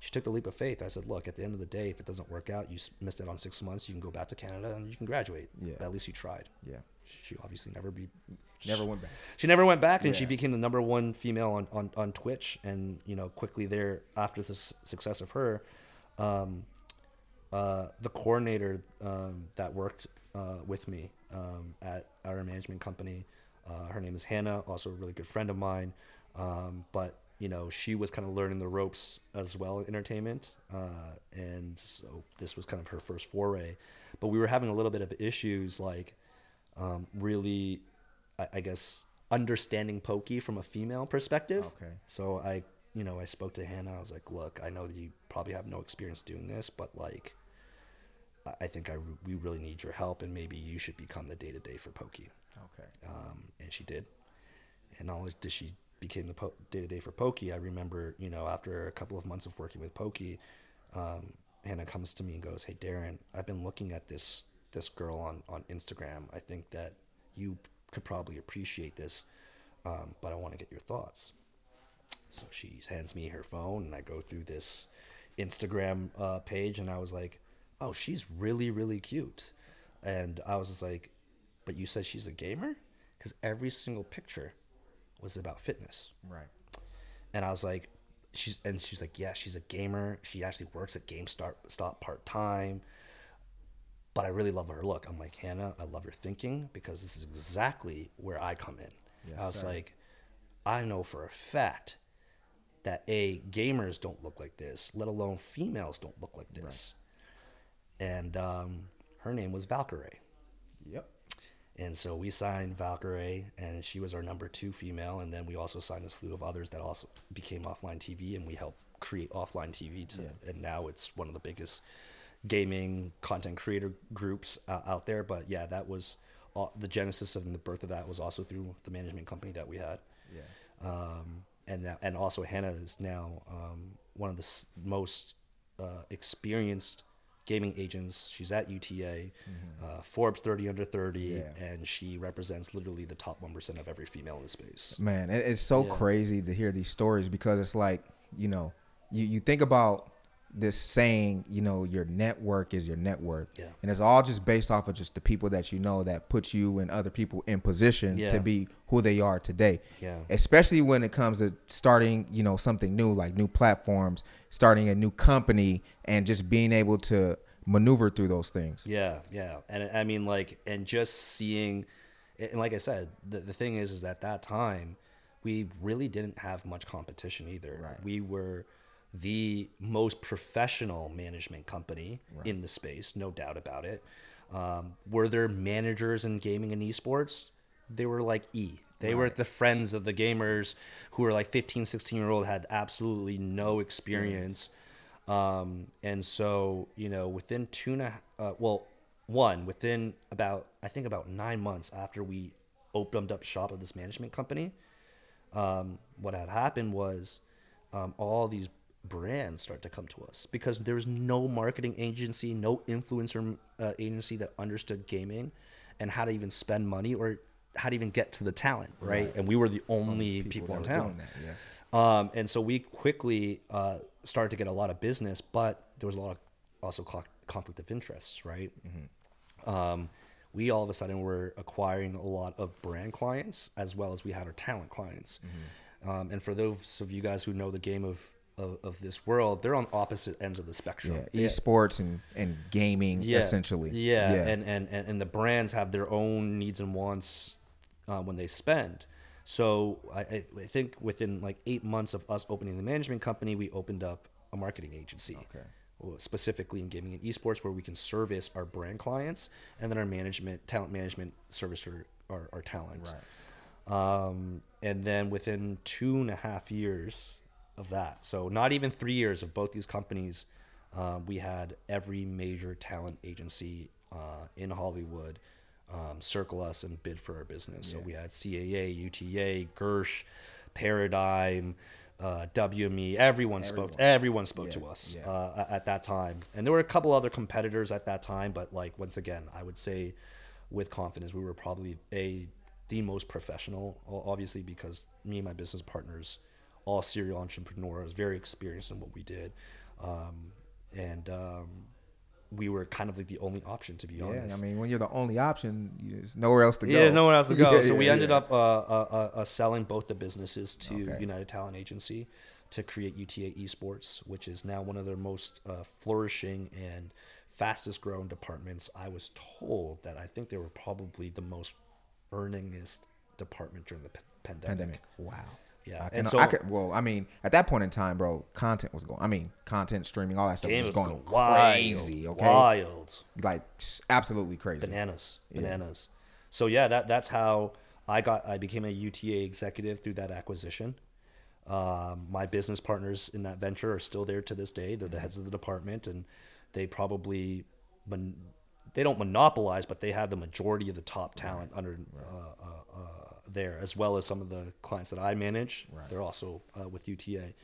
she took the leap of faith. I said, look, at the end of the day, if it doesn't work out, you missed it on six months, you can go back to Canada and you can graduate. Yeah. But at least you tried. Yeah. She obviously never be Never went back. she never went back, and she became the number one female on, on, on Twitch. And you know, quickly there after the success of her, um, uh, the coordinator um, that worked uh, with me um, at our management company, uh, her name is Hannah, also a really good friend of mine. Um, but you know, she was kind of learning the ropes as well in entertainment, uh, and so this was kind of her first foray. But we were having a little bit of issues, like um, really, I, I guess, understanding Poki from a female perspective. Okay. So I, you know, I spoke to Hannah. I was like, "Look, I know that you probably have no experience doing this, but like, I- think I we really need your help, and maybe you should become the day to day for Poki." Okay. um, and she did. And not only did she became the day to day for Poki, I remember, you know, after a couple of months of working with Poki, um, Hannah comes to me and goes, "Hey, Darren, I've been looking at this this girl on on Instagram. I think that you could probably appreciate this, um, but I want to get your thoughts." So she hands me her phone, and I go through this Instagram uh, page, and I was like, "Oh, she's really, really cute." And I was just like, "But you said she's a gamer?" Because every single picture was about fitness, Right. and I was like, "She's," and she's like, "Yeah, she's a gamer. She actually works at GameStop stop part time." But I really love her look. I'm like, Hannah, I love your thinking because this is exactly where I come in. Yes, I was sir. like, I know for a fact that a gamers don't look like this, let alone females don't look like this. And um, her name was Valkyrae. Yep. And so we signed Valkyrae, and she was our number two female. And then we also signed a slew of others that also became Offline TV, and we helped create Offline TV. To, And now it's one of the biggest gaming content creator groups uh, out there. But yeah, that was all, the genesis of and the birth of that was also through the management company that we had. Yeah. Um, and that, and also Hannah is now um, one of the s- most uh, experienced gaming agents. She's at UTA, uh, Forbes 30 under 30, Yeah. and she represents literally the top 1% of every female in the space. Man, it, it's so Yeah. crazy to hear these stories because it's like, you know, you, you think about this saying, you know, your network is your net worth. Yeah. And it's all just based off of just the people that you know that put you and other people in position Yeah. to be who they are today. Yeah. Especially when it comes to starting, you know, something new like new platforms, starting a new company and just being able to maneuver through those things. Yeah, yeah, and I mean, like, and just seeing, and like I said, the, the thing is, is at that time, we really didn't have much competition either. Right. We were the most professional management company in the space, no doubt about it. Um, were there managers in gaming and esports? They were like E. They were the friends of the gamers who were like 15, 16 year old, had absolutely no experience. Um, and so, you know, within two and a, uh, well, one, within about, I think about nine months after we opened up shop of this management company, um, what had happened was um, all these brands start to come to us because there was no marketing agency, no influencer uh, agency that understood gaming and how to even spend money or how to even get to the talent, right? And we were the only people, in town. that, yeah. Um, and so we quickly uh, started to get a lot of business, but there was a lot of also co- conflict of interests, right? Um, we all of a sudden were acquiring a lot of brand clients as well as we had our talent clients. Um, and for those of you guys who know the game of, of, of this world, they're on opposite ends of the spectrum. Yeah, esports and, and gaming essentially. Yeah, And, and and and the brands have their own needs and wants uh, when they spend. So I, I think within like eight months of us opening the management company, we opened up a marketing agency. Okay. Specifically in gaming and esports, where we can service our brand clients, and then our management, talent management, service our, our, our talent. Um, and then within two and a half years of that, so not even three years of both these companies, um, we had every major talent agency uh, in Hollywood um, circle us and bid for our business. So we had CAA, UTA, Gersh, Paradigm, uh, WME. Everyone, spoke. Everyone spoke to us yeah. uh, at- at that time, and there were a couple other competitors at that time. But like once again, I would say with confidence, we were probably a the most professional. Obviously, because me and my business partners, all serial entrepreneurs, very experienced in what we did, um, and um, we were kind of like the only option to be Yeah, honest. I mean, when you're the only option, there's nowhere else to go. Yeah, there's nowhere else to go. Yeah, so we yeah, ended yeah. up uh, uh, uh, uh, selling both the businesses to Okay. United Talent Agency to create UTA Esports, which is now one of their most uh, flourishing and fastest growing departments. I was told that I think they were probably the most earningest department during the p- pandemic. pandemic. Wow. Yeah. I and can, so I could, well, I mean, at that point in time, bro, content was going. I mean, content streaming, all that stuff was was going wild, crazy. Okay, wild, like absolutely crazy. bananas, bananas. So yeah, that that's how I got. I became a UTA executive through that acquisition. Um, my business partners in that venture are still there to this day. They're the heads of the department, and they probably mon- they don't monopolize, but they have the majority of the top talent under uh, uh, uh, there, as well as some of the clients that I manage. They're also uh, with UTA.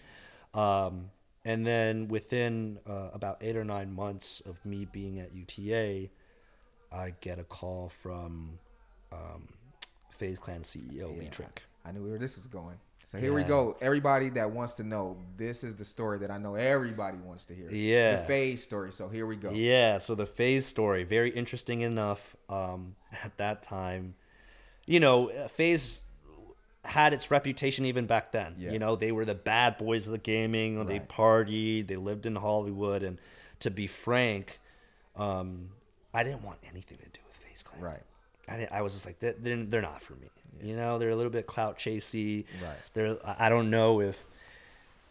Um, and then within uh, about eight or nine months of me being at UTA, I get a call from um, FaZe Clan CEO Lee Trink. I knew where this was going. So here we go. Everybody that wants to know, this is the story that I know everybody wants to hear. Yeah. the FaZe story. So here we go. Yeah, so the FaZe story, very interesting enough. Um, at that time, you know, FaZe had its reputation even back then. Yeah. You know, they were the bad boys of the gaming. They Right. partied. They lived in Hollywood. And to be frank, um, I didn't want anything to do with FaZe Clan. Right. I, didn't- I was just like, they're, they're, not for me. You know, they're a little bit clout chasey. Right. They're, I don't know if,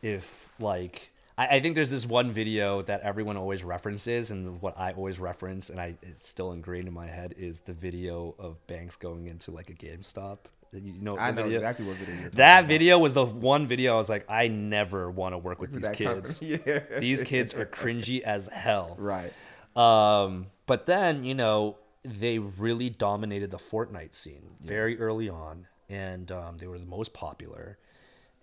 if like, I, I think there's this one video that everyone always references, and what I always reference, and I it's still ingrained in my head is the video of Banks going into like a GameStop. You know, I know video? exactly what video you're That about. video was the one video I was like, I never want to work with these That kind kids. of- yeah. These kids are cringy as hell. Right. Um, but then you know they really dominated the Fortnite scene very early on, and um, they were the most popular.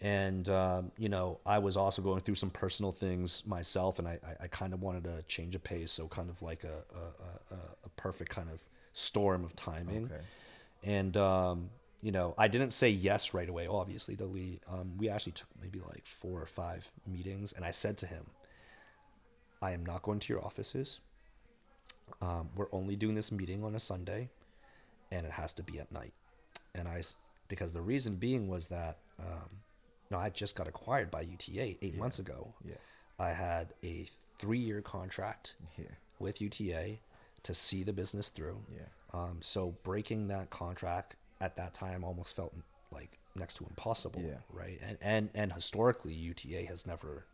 And um, you know, I was also going through some personal things myself, and I, I, I kind of wanted to change a pace, so kind of like a a, a, a- perfect kind of storm of timing. Okay. And um, you know, I didn't say yes right away. Obviously, to Lee, um, we actually took maybe like four or five meetings, and I said to him, "I am not going to your offices. Um, we're only doing this meeting on a Sunday, and it has to be at night." And i because the reason being was that, um, no, I just got acquired by UTA eight months ago. Yeah. I had a three-year contract Yeah. with UTA to see the business through. Yeah. Um, so breaking that contract at that time almost felt like next to impossible. Yeah. Right. And and and historically, UTA has never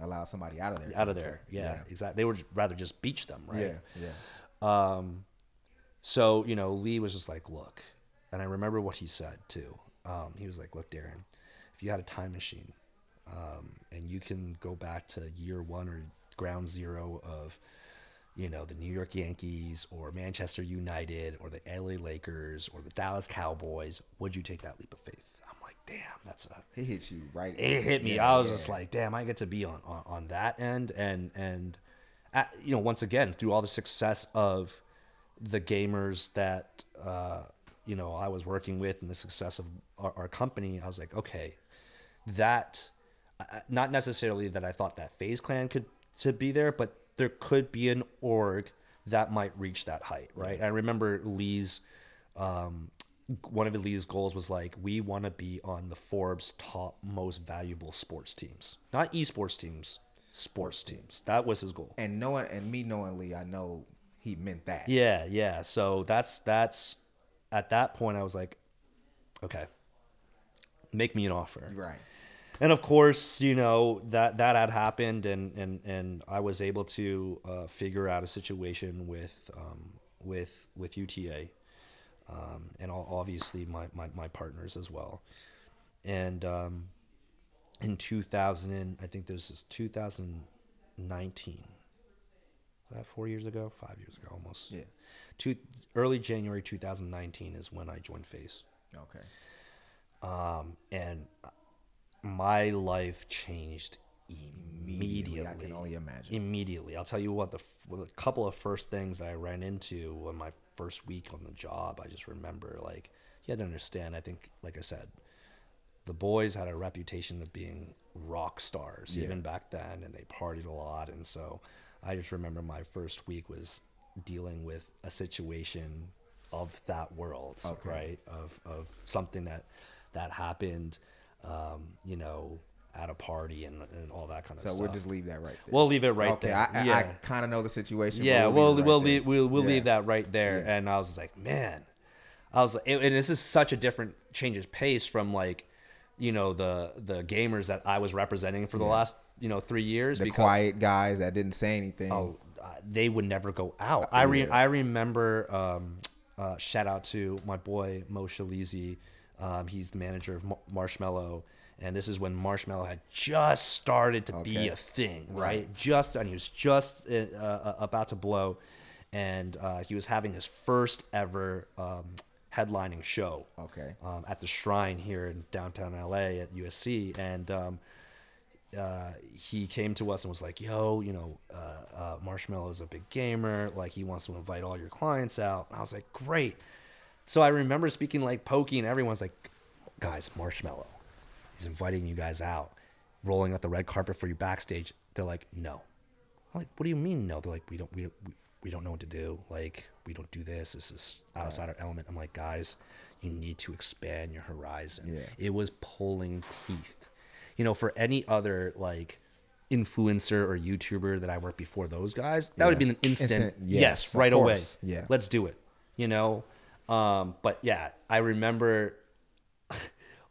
allowed somebody out of there. out of there. Yeah. Exactly. They would rather just beach them. Right. Yeah. Yeah. So you know, Lee was just like, "Look," and I remember what he said too. Um, he was like, "Look, Darren, if you had a time machine, um, and you can go back to year one or ground zero of, you know, the New York Yankees or Manchester United or the LA Lakers or the Dallas Cowboys, would you take that leap of faith?" I'm like, "Damn, that's a He hit you right. it hit me. Yeah, I was yeah. just like, damn, I get to be on on, on that end, and and at, you know, once again, through all the success of the gamers that uh, you know I was working with, and the success of our, our company, I was like, okay, that uh, not necessarily that I thought that FaZe Clan could to be there, but there could be an org that might reach that height, right? I remember Lee's um, one of Lee's goals was like, we want to be on the Forbes top most valuable sports teams, not esports teams, sports teams. That was his goal. And knowing and me knowing Lee, I know he meant that. Yeah, yeah. So that's that's at that point I was like, okay, make me an offer. Right. And of course, you know that that had happened, and and and I was able to uh, figure out a situation with um, with with UTA, um, and all, obviously my, my my partners as well. And um, in 2000, and I think this is 2019. Is that four years ago? Five years ago, almost. Yeah. Two, early January 2019 is when I joined FaZe. Okay. um, and my life changed immediately. I can only imagine. Immediately, I'll tell you what. The f- couple of first things that I ran into in my first week on the job, I just remember like you had to understand. I think, like I said, the boys had a reputation of being rock stars Yeah. even back then, and they partied a lot. And so, I just remember my first week was dealing with a situation of that world, Okay. right? Of of something that that happened, um, you know, at a party and, and all that kind of So stuff. So we'll just leave that right there. We'll leave it right okay, there. I, I, yeah, I kind of know the situation. yeah. leave We'll it right we'll leave we'll, we'll Yeah. leave that right there. Yeah. And I was like, man, I was like, and this is such a different change of pace from like you know the the gamers that I was representing for the last you know three years. The because- quiet guys that didn't say anything. Oh, uh, they would never go out. I re- yeah. I remember. Um, uh, shout out to my boy Moe Shalizi. Um, he's the manager of Mar- Marshmello, and this is when Marshmello had just started to be a thing, right? Just and he was just uh, uh, about to blow, and uh, he was having his first ever um, headlining show Okay. um, at the Shrine here in downtown LA at USC, and um, uh, he came to us and was like, "Yo, you know, uh, uh, Marshmallow is a big gamer. Like, he wants to invite all your clients out." And I was like, "Great." So I remember speaking like Poki, and everyone's like, "Guys, Marshmello, he's inviting you guys out, rolling out the red carpet for you backstage." They're like, "No." I'm like, "What do you mean no?" They're like, "We don't, we, we, we don't know what to do. Like, we don't do this. This is outside our element." I'm like, "Guys, you need to expand your horizon." Yeah. It was pulling teeth. You know, for any other like influencer or YouTuber that I worked before those guys, that would have been an instant, Instant, yes, yes, right away. Yeah. Let's do it. You know? Um, but yeah, I remember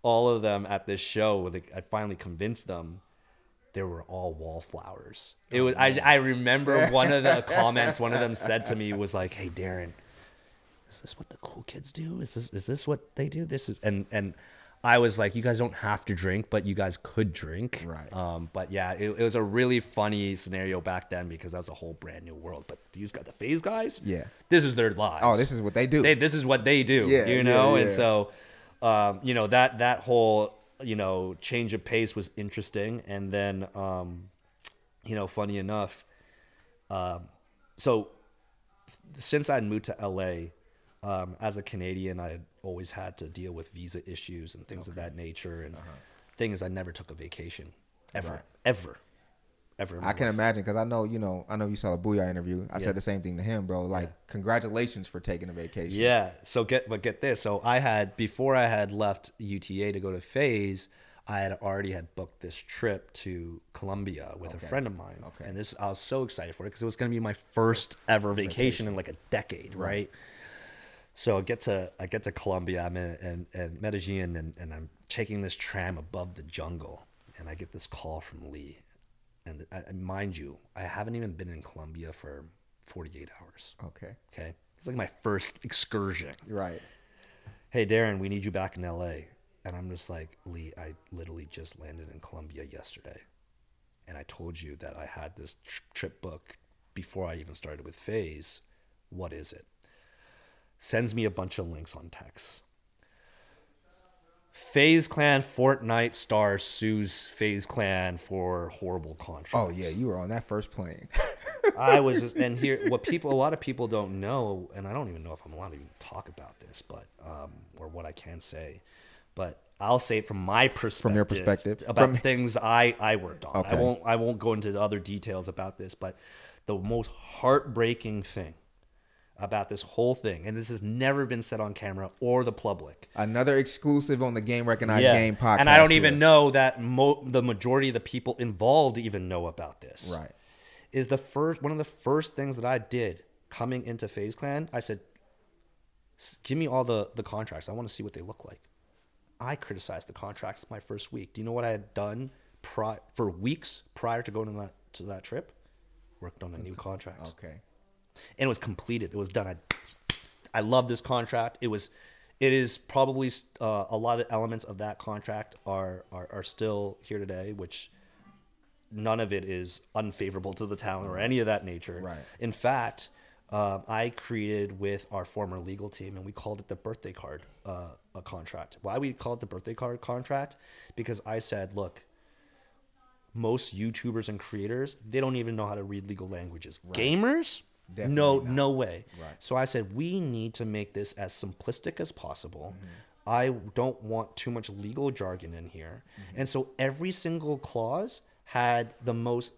all of them at this show. Like, I finally convinced them they were all wallflowers. It was. I, I remember one of the comments. One of them said to me was like, "Hey, Darren, is this what the cool kids do? Is this is this what they do? This is and and." I was like, you guys don't have to drink, but you guys could drink. Right. Um, but yeah, it, it was a really funny scenario back then because that was a whole brand new world. But these got the FaZe guys. Yeah. This is their lives Oh, this is what they do. they, this is what they do Yeah, you yeah, know and so um, you know that that whole you know change of pace was interesting and then um, you know funny enough um, so since i'd moved to la um, as a canadian i always had to deal with visa issues and things of that nature and thing is i never took a vacation ever Uh-huh. Right. ever ever I can life. imagine because I know you know I know you saw the Booyah interview. I Yeah. said the same thing to him, bro. Like, congratulations for taking a vacation. Yeah. So get but get this. So I had before I had left UTA to go to FaZe, I had already had booked this trip to Colombia with a friend of mine. Okay. And this I was so excited for it because it was going to be my first ever vacation, in like a decade, right? So I get to I get to Colombia. I'm in, in, in Medellin, and, and I'm taking this tram above the jungle, and I get this call from Lee. And I, and mind you, I haven't even been in Colombia for 48 hours. Okay. Okay. It's like my first excursion. Right. Hey, Darren, we need you back in LA. And I'm just like, Lee, I literally just landed in Colombia yesterday. And I told you that I had this tr- trip book before I even started with FaZe. What is it? Sends me a bunch of links on text. FaZe Clan Fortnite star sues FaZe Clan for horrible contract. Oh yeah, you were on that first plane. I was just, and here, what people, a lot of people don't know, and I don't even know if I'm allowed to even talk about this, but, um, or what I can say, but I'll say it from my perspective. From your perspective. About From- things I, I worked on. Okay. I won't, I won't go into the other details about this, but the most heartbreaking thing about this whole thing, and this has never been said on camera or the public, Another exclusive on the Game Reconize Game podcast. and I don't even here. know that mo- the majority of the people involved even know about this Right. is the first one of the first things that I did coming into FaZe Clan. I said, "Give me all the the contracts. I want to see what they look like." I criticized the contracts my first week. Do you know what I had done pri- for weeks prior to going to that to that trip? Worked on a new contract, Okay. And it was completed. It was done. I I love this contract. It was. It is probably uh, a lot of the elements of that contract are, are are still here today, which none of it is unfavorable to the talent or any of that nature. Right. In fact, um, I created with our former legal team, and we called it the birthday card uh, a contract. Why we call it the birthday card contract? Because I said, look, most YouTubers and creators they don't even know how to read legal languages. Gamers, no, no way. Right. So I said we need to make this as simplistic as possible. Mm-hmm. I don't want too much legal jargon in here, Mm-hmm. and so every single clause had the most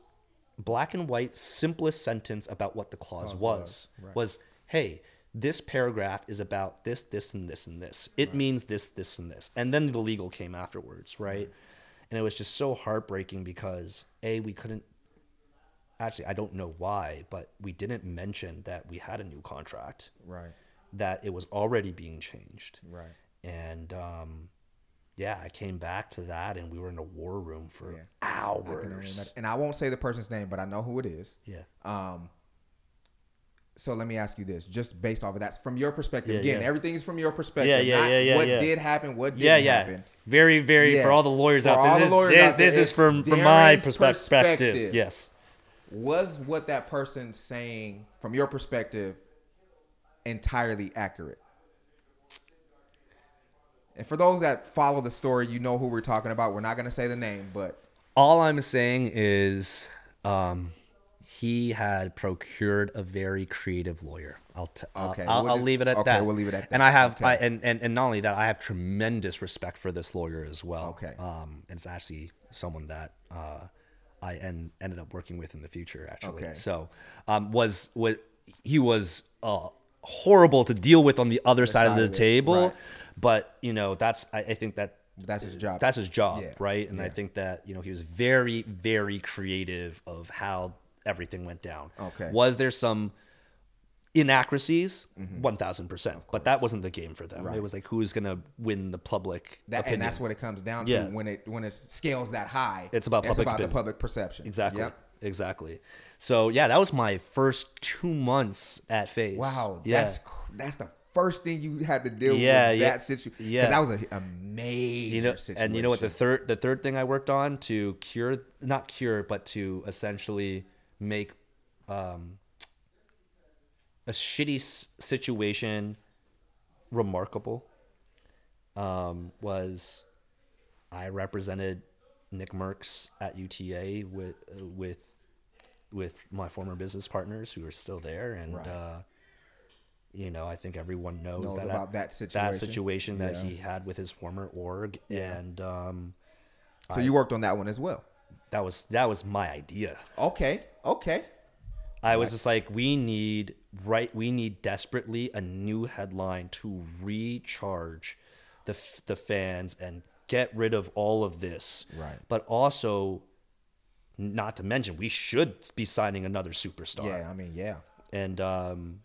black and white, simplest sentence about what the clause was. Was hey, this paragraph is about this, this, and this, and this. It means this, this, and this, and then the legal came afterwards, right? And it was just so heartbreaking because a we couldn't. Actually, I don't know why, but we didn't mention that we had a new contract, Right. that it was already being changed Right. and um, yeah, I came back to that, and we were in a war room for Yeah. I hours. imagine- and I won't say the person's name, but I know who it is. Yeah. Um, so let me ask you this, just based off of that, from your perspective. Yeah, again, yeah. everything is from your perspective. Yeah, yeah, not yeah, yeah, What did happen? What didn't Yeah, yeah. happen? Very, very for all the lawyers For out there. This, is, this, this is from from my perspective. perspective. Yes. Was what that person saying from your perspective entirely accurate? And for those that follow the story, you know who we're talking about. We're not going to say the name, but All I'm saying is, um, he had procured a very creative lawyer. I'll t- I'll- Okay, I'll, what I'll did- leave it at okay, that. we'll leave it at that. And. I have, Okay. I, and, and and not only that, I have tremendous respect for this lawyer as well. Okay. Um, and it's actually someone that uh, I en- ended up working with in the future. Actually. Okay. So, um, was was he was uh horrible to deal with on the other side, side of the of it, table, right. but you know that's I, I think that that's his job. that's his job, Yeah, right? And I think that you know he was very, very creative of how everything went down. Okay. Was there some inaccuracies? One thousand percent. But that wasn't the game for them. Mm-hmm. Right. It was like who's gonna win the public That, opinion. and that's what it comes down to Yeah. when it when it scales that high. It's about public the opinion. public perception. exactly. Yep. Exactly. So yeah, that was my first two months at FaZe. Wow. Yeah. That's that's the first thing you had to deal Yeah, with yeah, that situation. yeah. That was a, a major you know, situation. and you know what the third the third thing I worked on to cure not cure but to essentially make um, a shitty situation remarkable um, was I represented NICKMERCS at UTA with with with my former business partners who are still there and Right. uh, you know I think everyone knows, Knows that about that that situation. situation that Yeah. he had with his former org Yeah. and um, So you worked on that one as well. that was that was my idea Okay. Okay. I was just like, we need right, we need desperately a new headline to recharge the the fans and get rid of all of this. Right. But also, not to mention, we should be signing another superstar. Yeah. I mean, yeah. And um,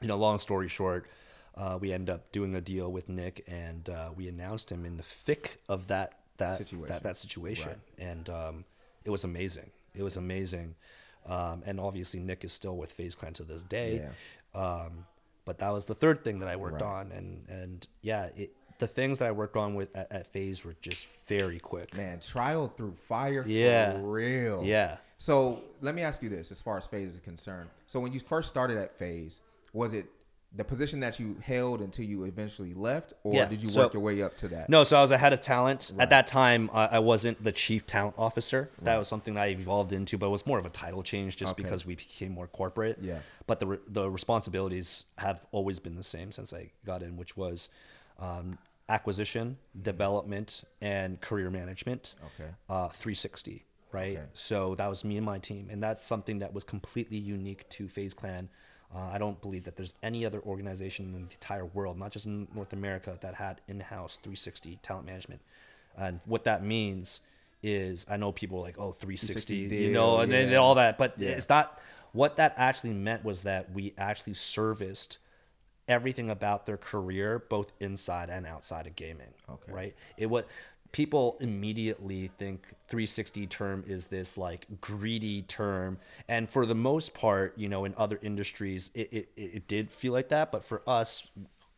you know, long story short, uh, we end up doing a deal with Nick, and uh, we announced him in the thick of that that Situation. that that situation, and um, it was amazing. It was amazing, um, and obviously Nick is still with FaZe Clan to this day. Um, but that was the third thing that I worked Right. on, and and yeah, it, the things that I worked on with at, at FaZe were just very quick. Man, trial through fire Yeah. for real. Yeah. So let me ask you this as far as FaZe is concerned. So when you first started at FaZe, was it the position that you held until you eventually left, or Yeah, did you so- work your way up to that? No, so I was a head of talent. At that time, I, I wasn't the chief talent officer. That was something that I evolved into, but it was more of a title change just Okay. because we became more corporate. Yeah. But the the responsibilities have always been the same since I got in, which was um, acquisition, development, and career management. Okay. Uh, 360, right? Okay. So that was me and my team, and that's something that was completely unique to FaZe Clan. Uh, I don't believe that there's any other organization in the entire world, not just in North America, that had in-house 360 talent management. And what that means is, I know people are like, oh, 360, 360 you know, deal, and then all that, but Yeah. it's not. What that actually meant was that we actually serviced everything about their career, both inside and outside of gaming. Okay. Right. It what people immediately think 360 term is this like greedy term, and for the most part, you know, in other industries, it it, it did feel like that, but for us,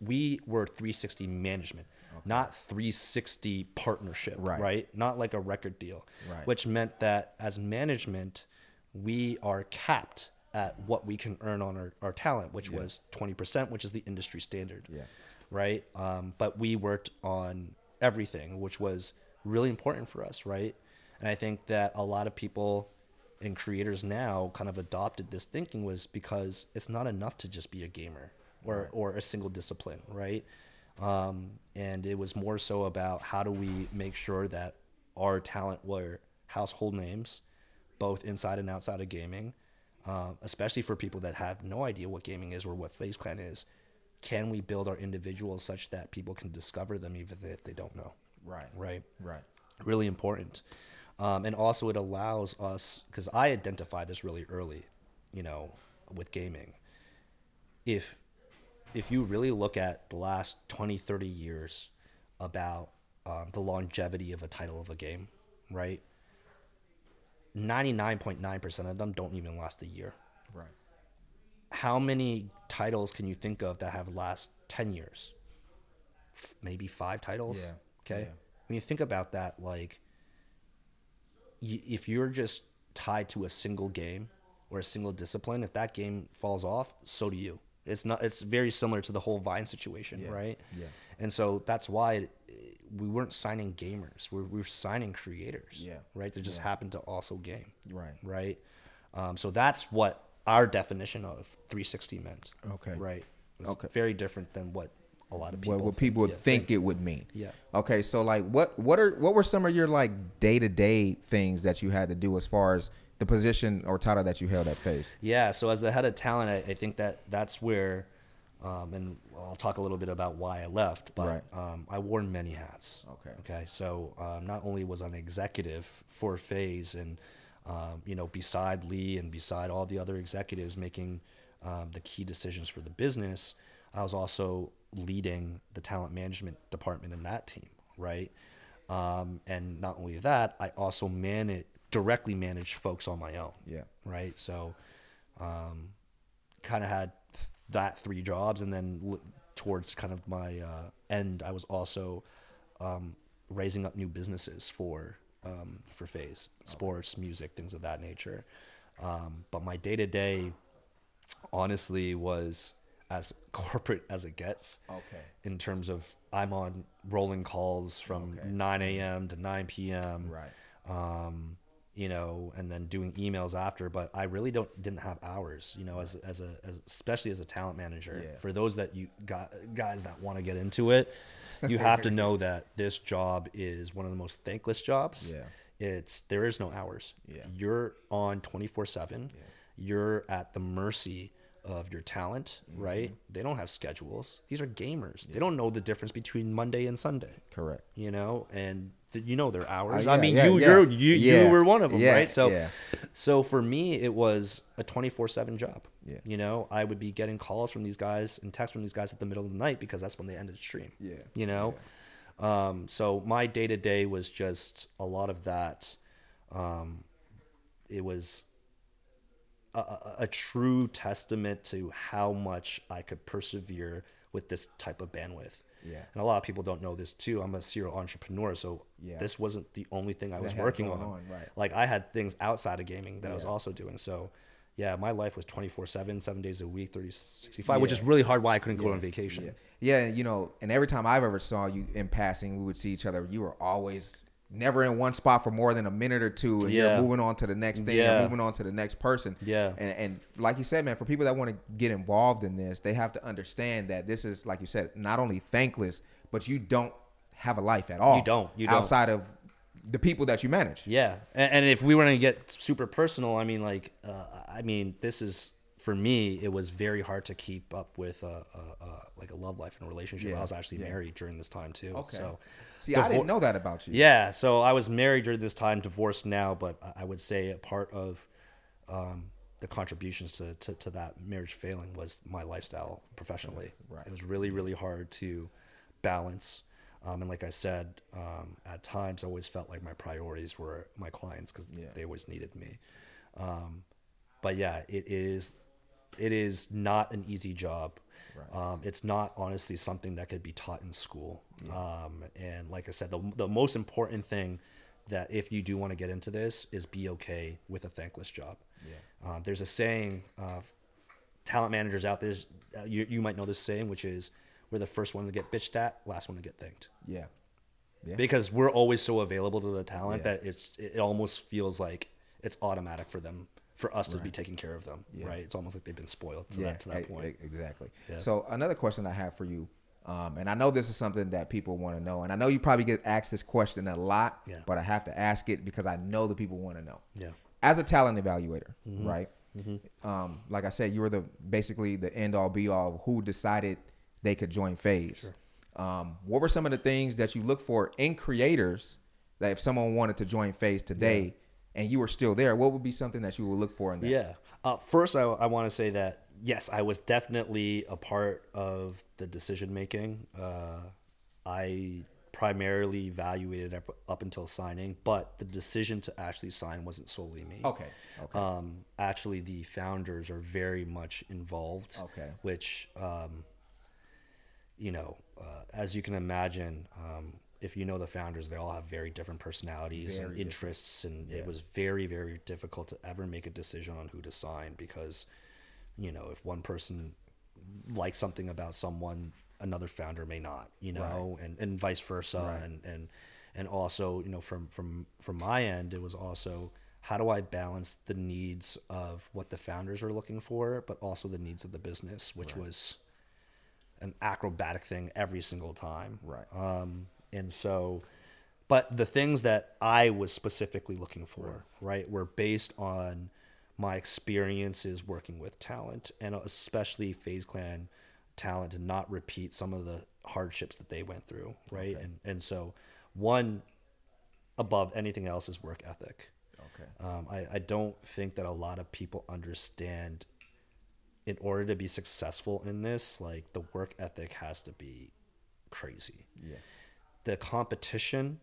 we were 360 management. Not 360 partnership, Right. right? Not like a record deal, Right. which meant that as management, we are capped at what we can earn on our, our talent, which was 20%, which is the industry standard. Yeah. Right. Um, but we worked on everything, which was really important for us. Right. And I think that a lot of people and creators now kind of adopted this thinking was because it's not enough to just be a gamer or, or a single discipline. Right. Um, and it was more so about how do we make sure that our talent were household names, both inside and outside of gaming, uh, especially for people that have no idea what gaming is or what FaZe Clan is. Can we build our individuals such that people can discover them even if they don't know? Right. Right. Right. Really important. Um, and also, it allows us, because I identified this really early, you know, with gaming. If if you really look at the last 20, 30 years about um, the longevity of a title of a game, right? 99.9% of them don't even last a year. How many titles can you think of that have last 10 years? F- maybe five titles. Yeah. Okay. Yeah. When you think about that, like, y- if you're just tied to a single game or a single discipline, if that game falls off, so do you. It's not. It's very similar to the whole Vine situation, Yeah. right? Yeah. And so that's why it, we weren't signing gamers. We're, we're signing creators. Yeah. Right. That just Yeah. happen to also game. Right. Right. Um, so that's what our definition of 360 meant. Okay. Right. It's Okay. very different than what a lot of people. What, what people would yeah, think it would mean. Yeah. Okay, so like, what what are what were some of your like day to day things that you had to do as far as the position or title that you held at FaZe? Yeah. So as the head of talent, I, I think that that's where, um, and I'll talk a little bit about why I left. But Right. um, I wore many hats. Okay. Okay. So um, not only was I an executive for FaZe, and um, you know, beside Lee and beside all the other executives making um, the key decisions for the business, I was also leading the talent management department in that team. Right. Um, and not only that, I also manage directly manage folks on my own Yeah. right? So, um, kind of had th- that three jobs, and then l- towards kind of my uh, end, I was also um, raising up new businesses for um, for FaZe, sports, music, things of that nature. Um, but my day to day, honestly, was as corporate as it gets Okay. in terms of I'm on rolling calls from Okay. 9 a.m. to 9 p.m Right. um, you know, and then doing emails after. But I really don't didn't have hours, you know, as as a as, especially as a talent manager. Yeah. For those that you got guys that want to get into it, you have to know that this job is one of the most thankless jobs. Yeah. It's there is no hours. Yeah. You're on 24/7. You're at the mercy of your talent, Mm-hmm. right? They don't have schedules. These are gamers. They don't know the difference between Monday and Sunday Correct. you know, and th- you know their hours. Uh, I mean, yeah, you yeah. you're, you Yeah. you were one of them, Yeah, right? So, yeah. so for me, it was a twenty four seven job. Yeah. You know, I would be getting calls from these guys and texts from these guys at the middle of the night because that's when they ended the stream. Yeah, You know, um, so my day to day was just a lot of that. Um, it was a, a, true testament to how much I could persevere with this type of bandwidth. Yeah. And a lot of people don't know this too. I'm a serial entrepreneur, so Yeah. this wasn't the only thing I was working on. on, right. Like I had things outside of gaming that I was also doing. So yeah, my life was 24/7, 7 days a week, 30 65, which is really hard why I couldn't go on vacation. Yeah. Yeah, you know, and every time I've ever saw you in passing, we would see each other. You were always never in one spot for more than a minute or two, and Yeah. you're moving on to the next thing, Yeah. moving on to the next person. Yeah. and, and like you said, man, for people that want to get involved in this, they have to understand that this is, like you said, not only thankless, but you don't have a life at all. You don't. You don't. outside of the people that you manage. Yeah, and, and if we were gonna get super personal, I mean, like, uh, I mean, this is for me. It was very hard to keep up with a, a, a like a love life and a relationship. Yeah, I was actually yeah. married during this time too. Okay. So, See, I divor- didn't know that about you. Yeah, so I was married during this time, divorced now, but I- I would say a part of um, the contributions to, to, to that marriage failing was my lifestyle professionally. Right. It was really, really hard to balance. Um, and like I said, um, at times I always felt like my priorities were my clients because Yeah. they always needed me. Um, but yeah, it is it is not an easy job. Um, it's not honestly something that could be taught in school. Um, and like I said, the, the most important thing that if you do want to get into this is be okay with a thankless job. Yeah. Um, there's a saying, uh, talent managers out there, uh, you, you might know this saying, which is we're the first one to get bitched at, last one to get thanked yeah, yeah. because we're always so available to the talent Yeah. that it's it almost feels like it's automatic for them for us to be taking care of them right it's almost like they've been spoiled to that to that point exactly. Yeah. So another question I have for you, um, and I know this is something that people want to know, and I know you probably get asked this question a lot, Yeah. but I have to ask it because I know the people want to know. yeah As a talent evaluator, Mm-hmm. right? Um, like I said, you were the basically the end all be all who decided they could join FaZe. Um, what were some of the things that you look for in creators that if someone wanted to join FaZe today and you were still there, what would be something that you would look for in that? yeah uh, first i, I want to say that yes i was definitely a part of the decision making uh, i primarily evaluated up, up until signing, but the decision to actually sign wasn't solely me. Okay. Okay. Um, actually, the founders are very much involved. Okay. Which, um, you know, uh, as you can imagine, um, if you know the founders, they all have very different personalities Very and different. interests, and Yeah. it was very, very difficult to ever make a decision on who to sign because, you know, if one person likes something about someone, another founder may not, you know, and, and vice versa, Right. and and and also, you know, from from from my end, it was also how do I balance the needs of what the founders are looking for, but also the needs of the business, which was an acrobatic thing every single time. Right. Um, and so, but the things that I was specifically looking for, right, were based on my experiences working with talent and especially FaZe Clan talent to not repeat some of the hardships that they went through, right? And and so, one above anything else is work ethic. okay. Um, I, I don't think that a lot of people understand in order to be successful in this, like the work ethic has to be crazy. Yeah. The competition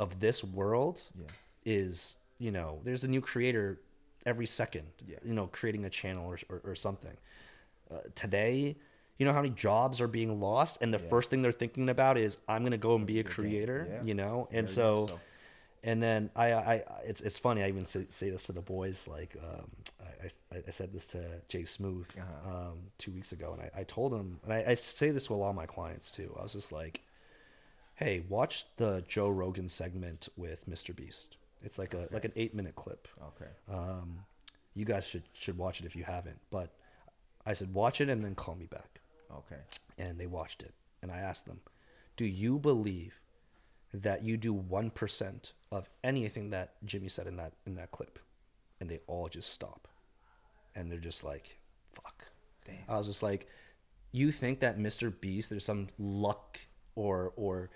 of this world Yeah. is, you know, there's a new creator every second, Yeah. you know, creating a channel or, or, or something. Uh, today, you know how many jobs are being lost, and the first thing they're thinking about is, I'm going to go and be a creator, Yeah. you know? And so, and then I, I, I- it's, it's funny. I even say, say this to the boys. Like, um, I, I, I said this to Jay Smooth Uh-huh. um, two weeks ago, and I, I told him, and I, I say this to a lot of my clients too. I was just like, "Hey, watch the Joe Rogan segment with Mr. Beast. It's like a like an eight minute clip. Okay. Um, you guys should should watch it if you haven't. But I said, watch it and then call me back Okay. and they watched it. And I asked them, Do you believe that you do 1% of anything that Jimmy said in that in that clip? And they all just stop. And they're just like, fuck. Damn. I was just like, you think that Mr. Beast, there's some luck or or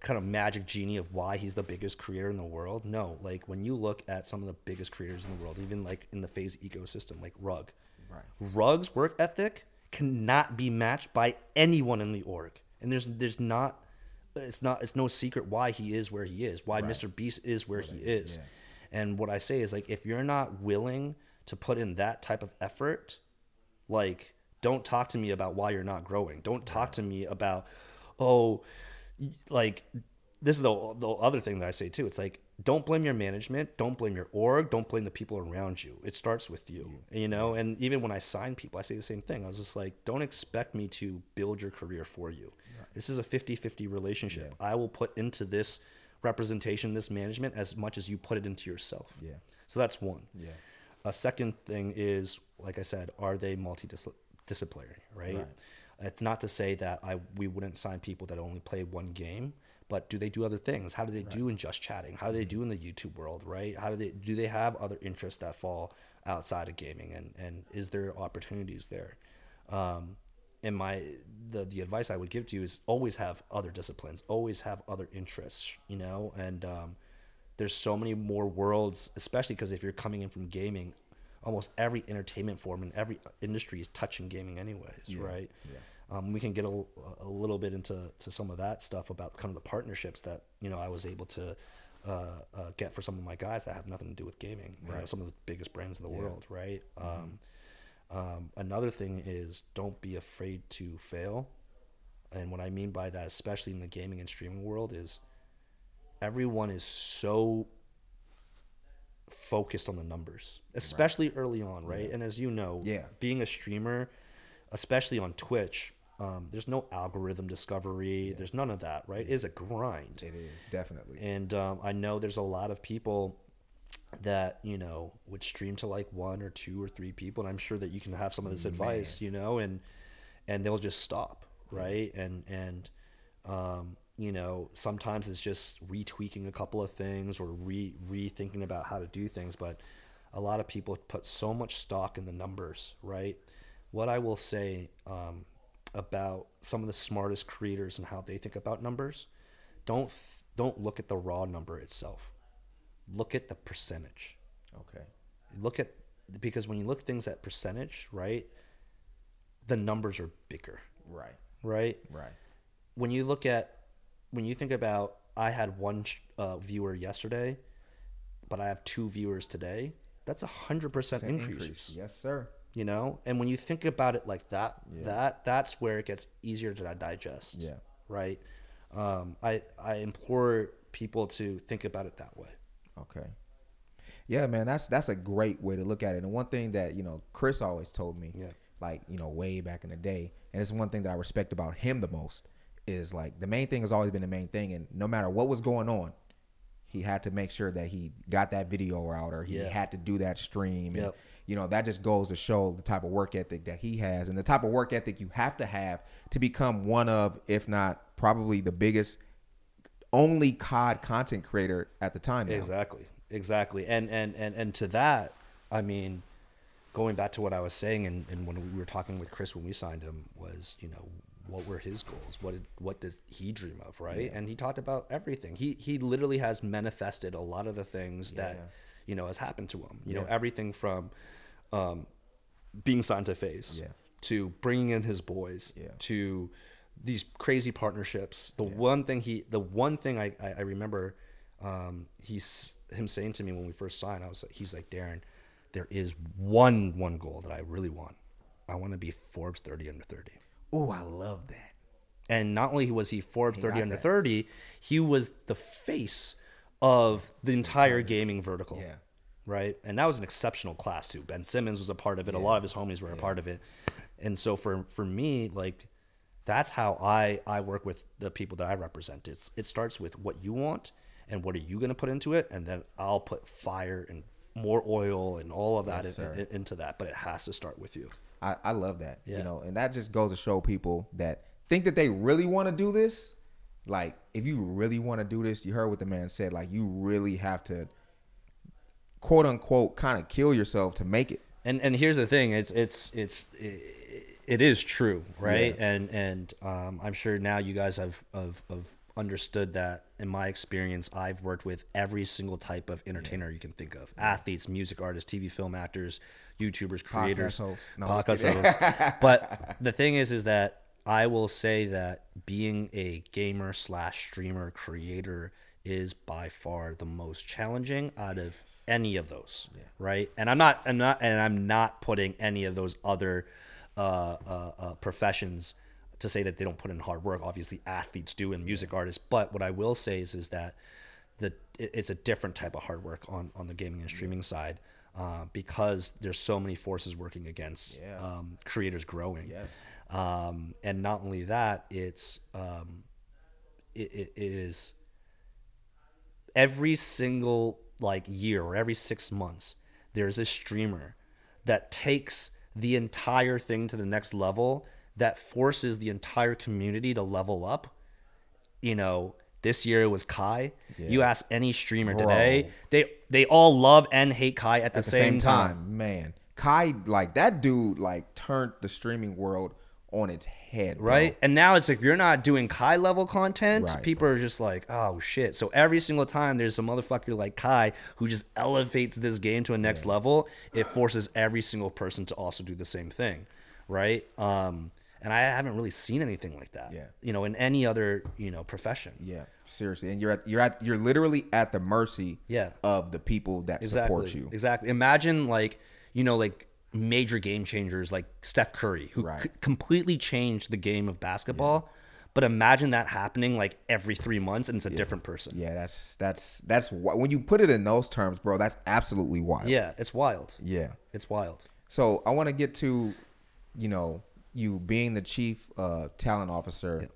kind of magic genie of why he's the biggest creator in the world? No. Like when you look at some of the biggest creators in the world, even like in the FaZe ecosystem, like Rug. Right. Rug's work ethic cannot be matched by anyone in the org, and there's there's not it's not it's no secret why he is where he is, why Mr. Beast is where he is. And what I say is like if you're not willing to put in that type of effort, like don't talk to me about why you're not growing. Don't talk to me about oh like this is the the other thing that I say too. It's like don't blame your management, don't blame your org, don't blame the people around you. It starts with you, mm-hmm. you know. And even when I sign people, I say the same thing. I was just like, don't expect me to build your career for you. This is a 50-50 relationship. I will put into this representation, this management, as much as you put it into yourself. Yeah. So that's one. Yeah. A second thing is, like I said, are they multidisciplinary, right? Right. It's not to say that I we wouldn't sign people that only play one game, but do they do other things? How do they do in just chatting? How do they Mm-hmm. do in the YouTube world, right? How do they do they have other interests that fall outside of gaming and and is there opportunities there? Um and my the the advice I would give to you is always have other disciplines, always have other interests, you know, and um there's so many more worlds, especially because if you're coming in from gaming, almost every entertainment form and every industry is touching gaming anyways, right? yeah. Um, we can get a, a little bit into to some of that stuff about kind of the partnerships that you know I was able to uh, uh, get for some of my guys that have nothing to do with gaming. You know, Right. some of the biggest brands in the Yeah. world, right? Um, um, another thing is don't be afraid to fail, and what I mean by that, especially in the gaming and streaming world, is everyone is so focused on the numbers, especially early on, right? And as you know, Yeah. being a streamer, especially on Twitch, um, there's no algorithm discovery. There's none of that, right? It's a grind. It is definitely. And um, I know there's a lot of people that you know would stream to like one or two or three people, and I'm sure that you can have some of this advice, you know, and and they'll just stop, right? And and um, you know sometimes it's just retweaking a couple of things or re rethinking about how to do things, but a lot of people put so much stock in the numbers, right? What I will say um, about some of the smartest creators and how they think about numbers, don't th- don't look at the raw number itself. Look at the percentage. okay. Look at because when you look at things at percentage, right, the numbers are bigger, Right. right? Right. When you look at when you think about, I had one uh, viewer yesterday, but I have two viewers today. That's a hundred percent increase. Yes, sir. You know, and when you think about it like that, that that's where it gets easier to digest. Yeah. Right. Um, I I implore people to think about it that way. Okay. Yeah, man, that's that's a great way to look at it. And one thing that you know Chris always told me, Yeah. like you know way back in the day, and it's one thing that I respect about him the most is like the main thing has always been the main thing, and no matter what was going on, he had to make sure that he got that video out or he Yeah. had to do that stream. And, you know that just goes to show the type of work ethic that he has and the type of work ethic you have to have to become one of, if not probably the biggest, only COD content creator at the time. now. Exactly. Exactly. And and and and to that, I mean, going back to what I was saying and, and when we were talking with Chris when we signed him was, you know, what were his goals? What did what did he dream of, right? And he talked about everything. He he literally has manifested a lot of the things that, you know, has happened to him. You know, everything from um being signed to FaZe Yeah. to bringing in his boys Yeah. to these crazy partnerships. The one thing he, the one thing I, I, I remember, um, he's him saying to me when we first signed, I was like, he's like, Darren, there is one one goal that I really want. I want to be Forbes 30 under 30. Oh, I love that. And not only was he Forbes 30 under that. 30, he was the face of the entire gaming vertical. Yeah. Right. And that was an exceptional class too. Ben Simmons was a part of it. A lot of his homies were a part of it. And so for for me, like that's how I I work with the people that I represent. It's it starts with what you want and what are you going to put into it, and then I'll put fire and more oil and all of that Yes, in- in- into that. But it has to start with you. I, I love that. You know, and that just goes to show people that think that they really want to do this. Like, if you really want to do this, you heard what the man said. Like, you really have to, quote unquote, kind of kill yourself to make it. and and here's the thing it's it's it's it is true right Yeah. and and um, i'm sure now you guys have, of have understood that in my experience i've worked with every single type of entertainer you can think of. Athletes music artists tv film actors youtubers creators. No, podcast hosts. but the thing is is that i will say that being a gamer slash streamer creator is by far the most challenging out of any of those right? And i'm not i'm not and i'm not putting any of those other uh, uh, uh, professions to say that they don't put in hard work obviously athletes do and music artists but what i will say is is that the it's a different type of hard work on on the gaming and streaming side uh, because there's so many forces working against Yeah. um, creators growing Yes. um, and not only that it's um, it, it, it is every single like year or every six months there's a streamer that takes the entire thing to the next level that forces the entire community to level up you know this year it was kai you ask any streamer today they they all love and hate kai at the, At the same, same time. time, man, Kai, like that dude, like turned the streaming world on its head, bro. right? And now it's like if you're not doing Kai level content, Right, people are just like, oh shit. So every single time there's a motherfucker like Kai who just elevates this game to a next level, it forces every single person to also do the same thing, right? Um, and I haven't really seen anything like that, Yeah. you know, in any other you know profession. Yeah, seriously, and you're at you're at you're literally at the mercy, Yeah. of the people that exactly. support you. Exactly. Imagine like you know like major game changers like Steph Curry who Right. c- completely changed the game of basketball. But imagine that happening like every three months and it's a different person. Yeah, that's that's that's wh- when you put it in those terms, bro. That's absolutely wild. Yeah, it's wild. yeah. It's wild. So I want to get to, you know, you being the chief uh, talent officer, Yep.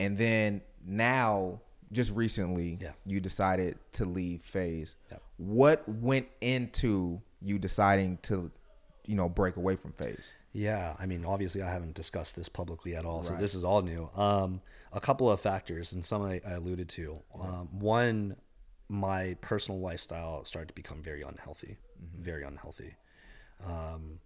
and then now, just recently, Yeah. you decided to leave FaZe. Yep. What went into you deciding to, you know, break away from FaZe? Yeah, I mean, obviously, I haven't discussed this publicly at all, so this is all new. Um, a couple of factors, and some I, I alluded to. Um, one, my personal lifestyle started to become very unhealthy, very unhealthy. Um,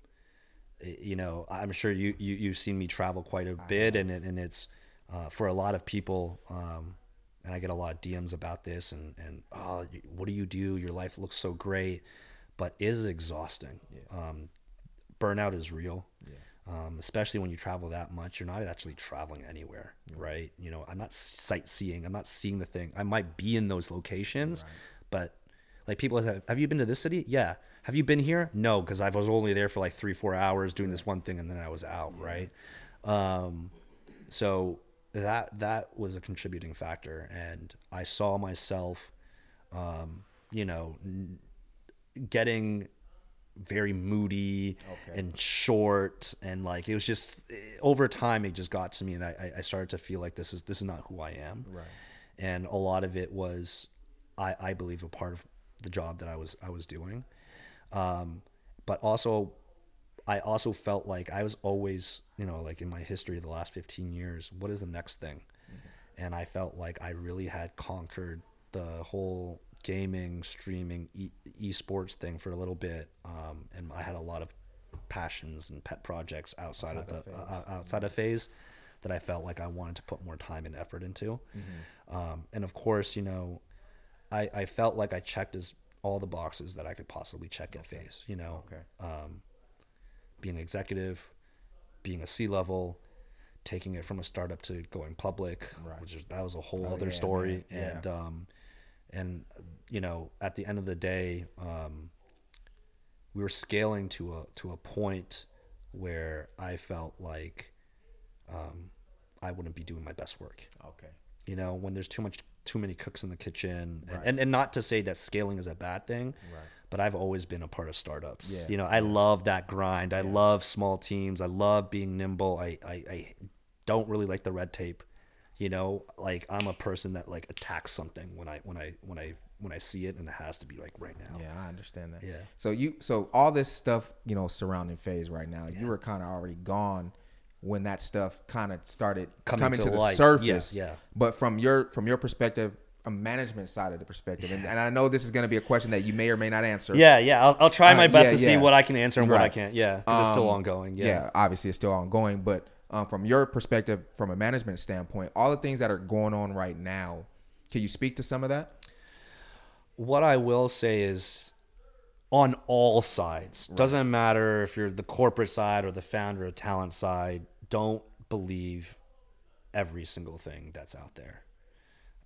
you know, I'm sure you, you you've seen me travel quite a bit, and it, and it's uh, for a lot of people. Um, and I get a lot of DMs about this, and and oh, what do you do? Your life looks so great, but it is exhausting. Um, burnout is real. Um, especially when you travel that much, you're not actually traveling anywhere, right? You know, I'm not sightseeing. I'm not seeing the thing. I might be in those locations, but like people say, have you been to this city? Yeah. Have you been here? No, because I was only there for like three, four hours doing this one thing, and then I was out, right? Um, so that that was a contributing factor, and I saw myself, um, you know, n- getting very moody Okay. and short and like it was just eh, over time it just got to me and I, I- I started to feel like this is this is not who I am Right. and a lot of it was I, I believe a part of the job that I was I was doing. Um, but also I also felt like I was always you know like in my history of the last 15 years what is the next thing? And I felt like I really had conquered the whole gaming streaming e- esports thing for a little bit. Um, and I had a lot of passions and pet projects outside, Outside of of the FaZe. uh, outside of FaZe that I felt like I wanted to put more time and effort into. Um, and of course, you know, I, I felt like I checked as all the boxes that I could possibly check at FaZe, you know, Okay. um, being an executive, being a C level, taking it from a startup to going public, Right. which is, that was a whole Oh, other yeah, story. Yeah. And, um, and, you know, at the end of the day, um, we were scaling to a, to a point where I felt like, um, I wouldn't be doing my best work Okay. you know when there's too much too many cooks in the kitchen. And, Right. and, and not to say that scaling is a bad thing Right. but i've always been a part of startups. Yeah. you know i love that grind. I love small teams. I love being nimble. I, I i don't really like the red tape. You know like i'm a person that like attacks something when i when i when i when i see it and it has to be like right now. Yeah, I understand that. Yeah. So you, so all this stuff, you know, surrounding FaZe right now, you were kind of already gone when that stuff kind of started Coming coming, to to, the light. surface. Yeah, yeah. But from your from your perspective, a management side of the perspective, and, and I know this is going to be a question that you may or may not answer. yeah yeah i'll, I'll try Uh, my best yeah, to see yeah. what i can answer and what i can't yeah 'cause it's still Um, ongoing yeah, yeah obviously it's still ongoing, but um, from your perspective, from a management standpoint, all the things that are going on right now, can you speak to some of that? what I will say is on all sides. Doesn't matter if you're the corporate side or the founder or talent side, don't believe every single thing that's out there.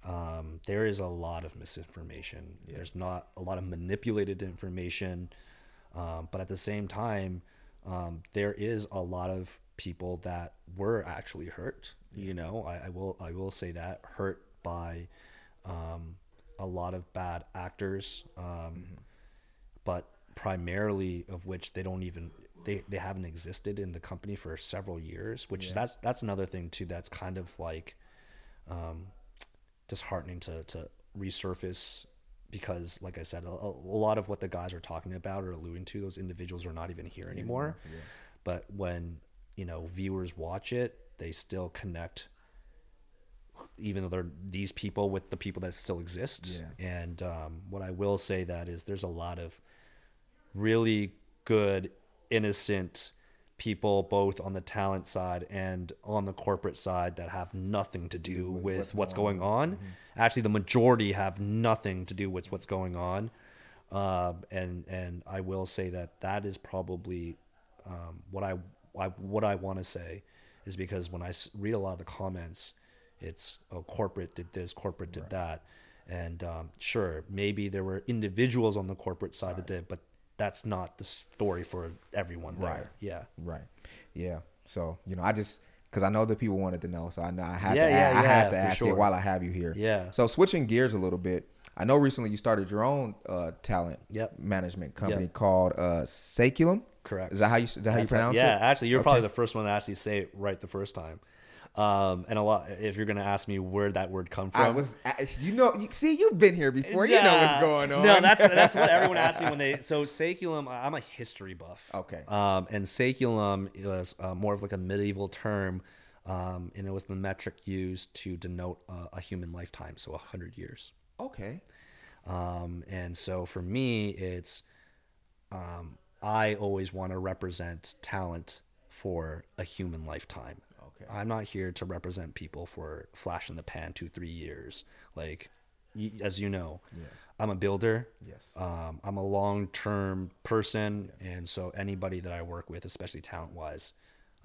Um, there is a lot of misinformation. There's not a lot of manipulated information. Um, but at the same time, um, there is a lot of people that were actually hurt. You know, I, I will I will say that hurt by um, a lot of bad actors, um, but primarily of which they don't even they, they haven't existed in the company for several years. Which that's that's another thing too. That's kind of like um, disheartening to to resurface because like i said a, a lot of what the guys are talking about or alluding to those individuals are not even here anymore but when you know viewers watch it they still connect even though they're these people with the people that still exist Yeah. and um, what i will say that is there's a lot of really good innocent people both on the talent side and on the corporate side that have nothing to do with, what's going on. actually the majority have nothing to do with what's going on. Um, and and i will say that that is probably um, what i, I what i want to say is because when I read a lot of the comments it's oh corporate did this corporate did that. And um, sure maybe there were individuals on the corporate side that did but that's not the story for everyone there Right. yeah Right. Yeah. So you know, I just because I know that people wanted to know, so I know I had Yeah, to. yeah, a- I yeah, had to ask sure. it while I have you here. Yeah. So switching gears a little bit, I know recently you started your own uh, talent Yep. management company Yep. call uh, Saeculum. correct Is that how you is that how you That's pronounce yeah it? Yeah, actually you're Okay. probably the first one to actually say it right the first time um, and a lot if you're gonna ask me where that word come from I was, you know, you see, you've been here before. You know what's going on. No, that's that's what everyone asks me when they. So Saeculum, I'm a history buff. Okay. Um, and saeculum was uh, more of like a medieval term, um, and it was the metric used to denote uh, a human lifetime, so a hundred years. okay. Um, and so for me, it's um, I always want to represent talent for a human lifetime. Okay. I'm not here to represent people for flash in the pan two three years. Like, y- as you know, I'm a builder. Yes. Um, I'm a long term person, and so anybody that I work with, especially talent wise,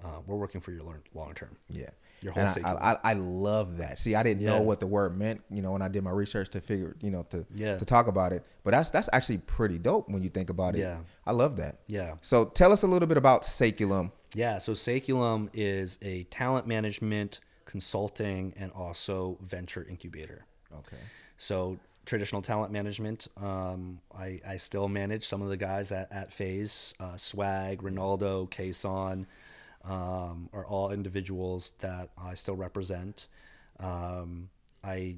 uh, we're working for your long term. Yeah. Your whole And I, I, I, I love that. See, I didn't Yeah. know what the word meant, you know, when I did my research to figure, you know, to Yeah. to talk about it. But that's that's actually pretty dope when you think about it. Yeah. I love that. Yeah. So tell us a little bit about Saeculum. Yeah, so Saeculum is a talent management, consulting, and also venture incubator. Okay. So traditional talent management, um, I, I still manage some of the guys at, at FaZe, uh, Swagg, Ronaldo, Kaysan, um, are all individuals that I still represent. Um, I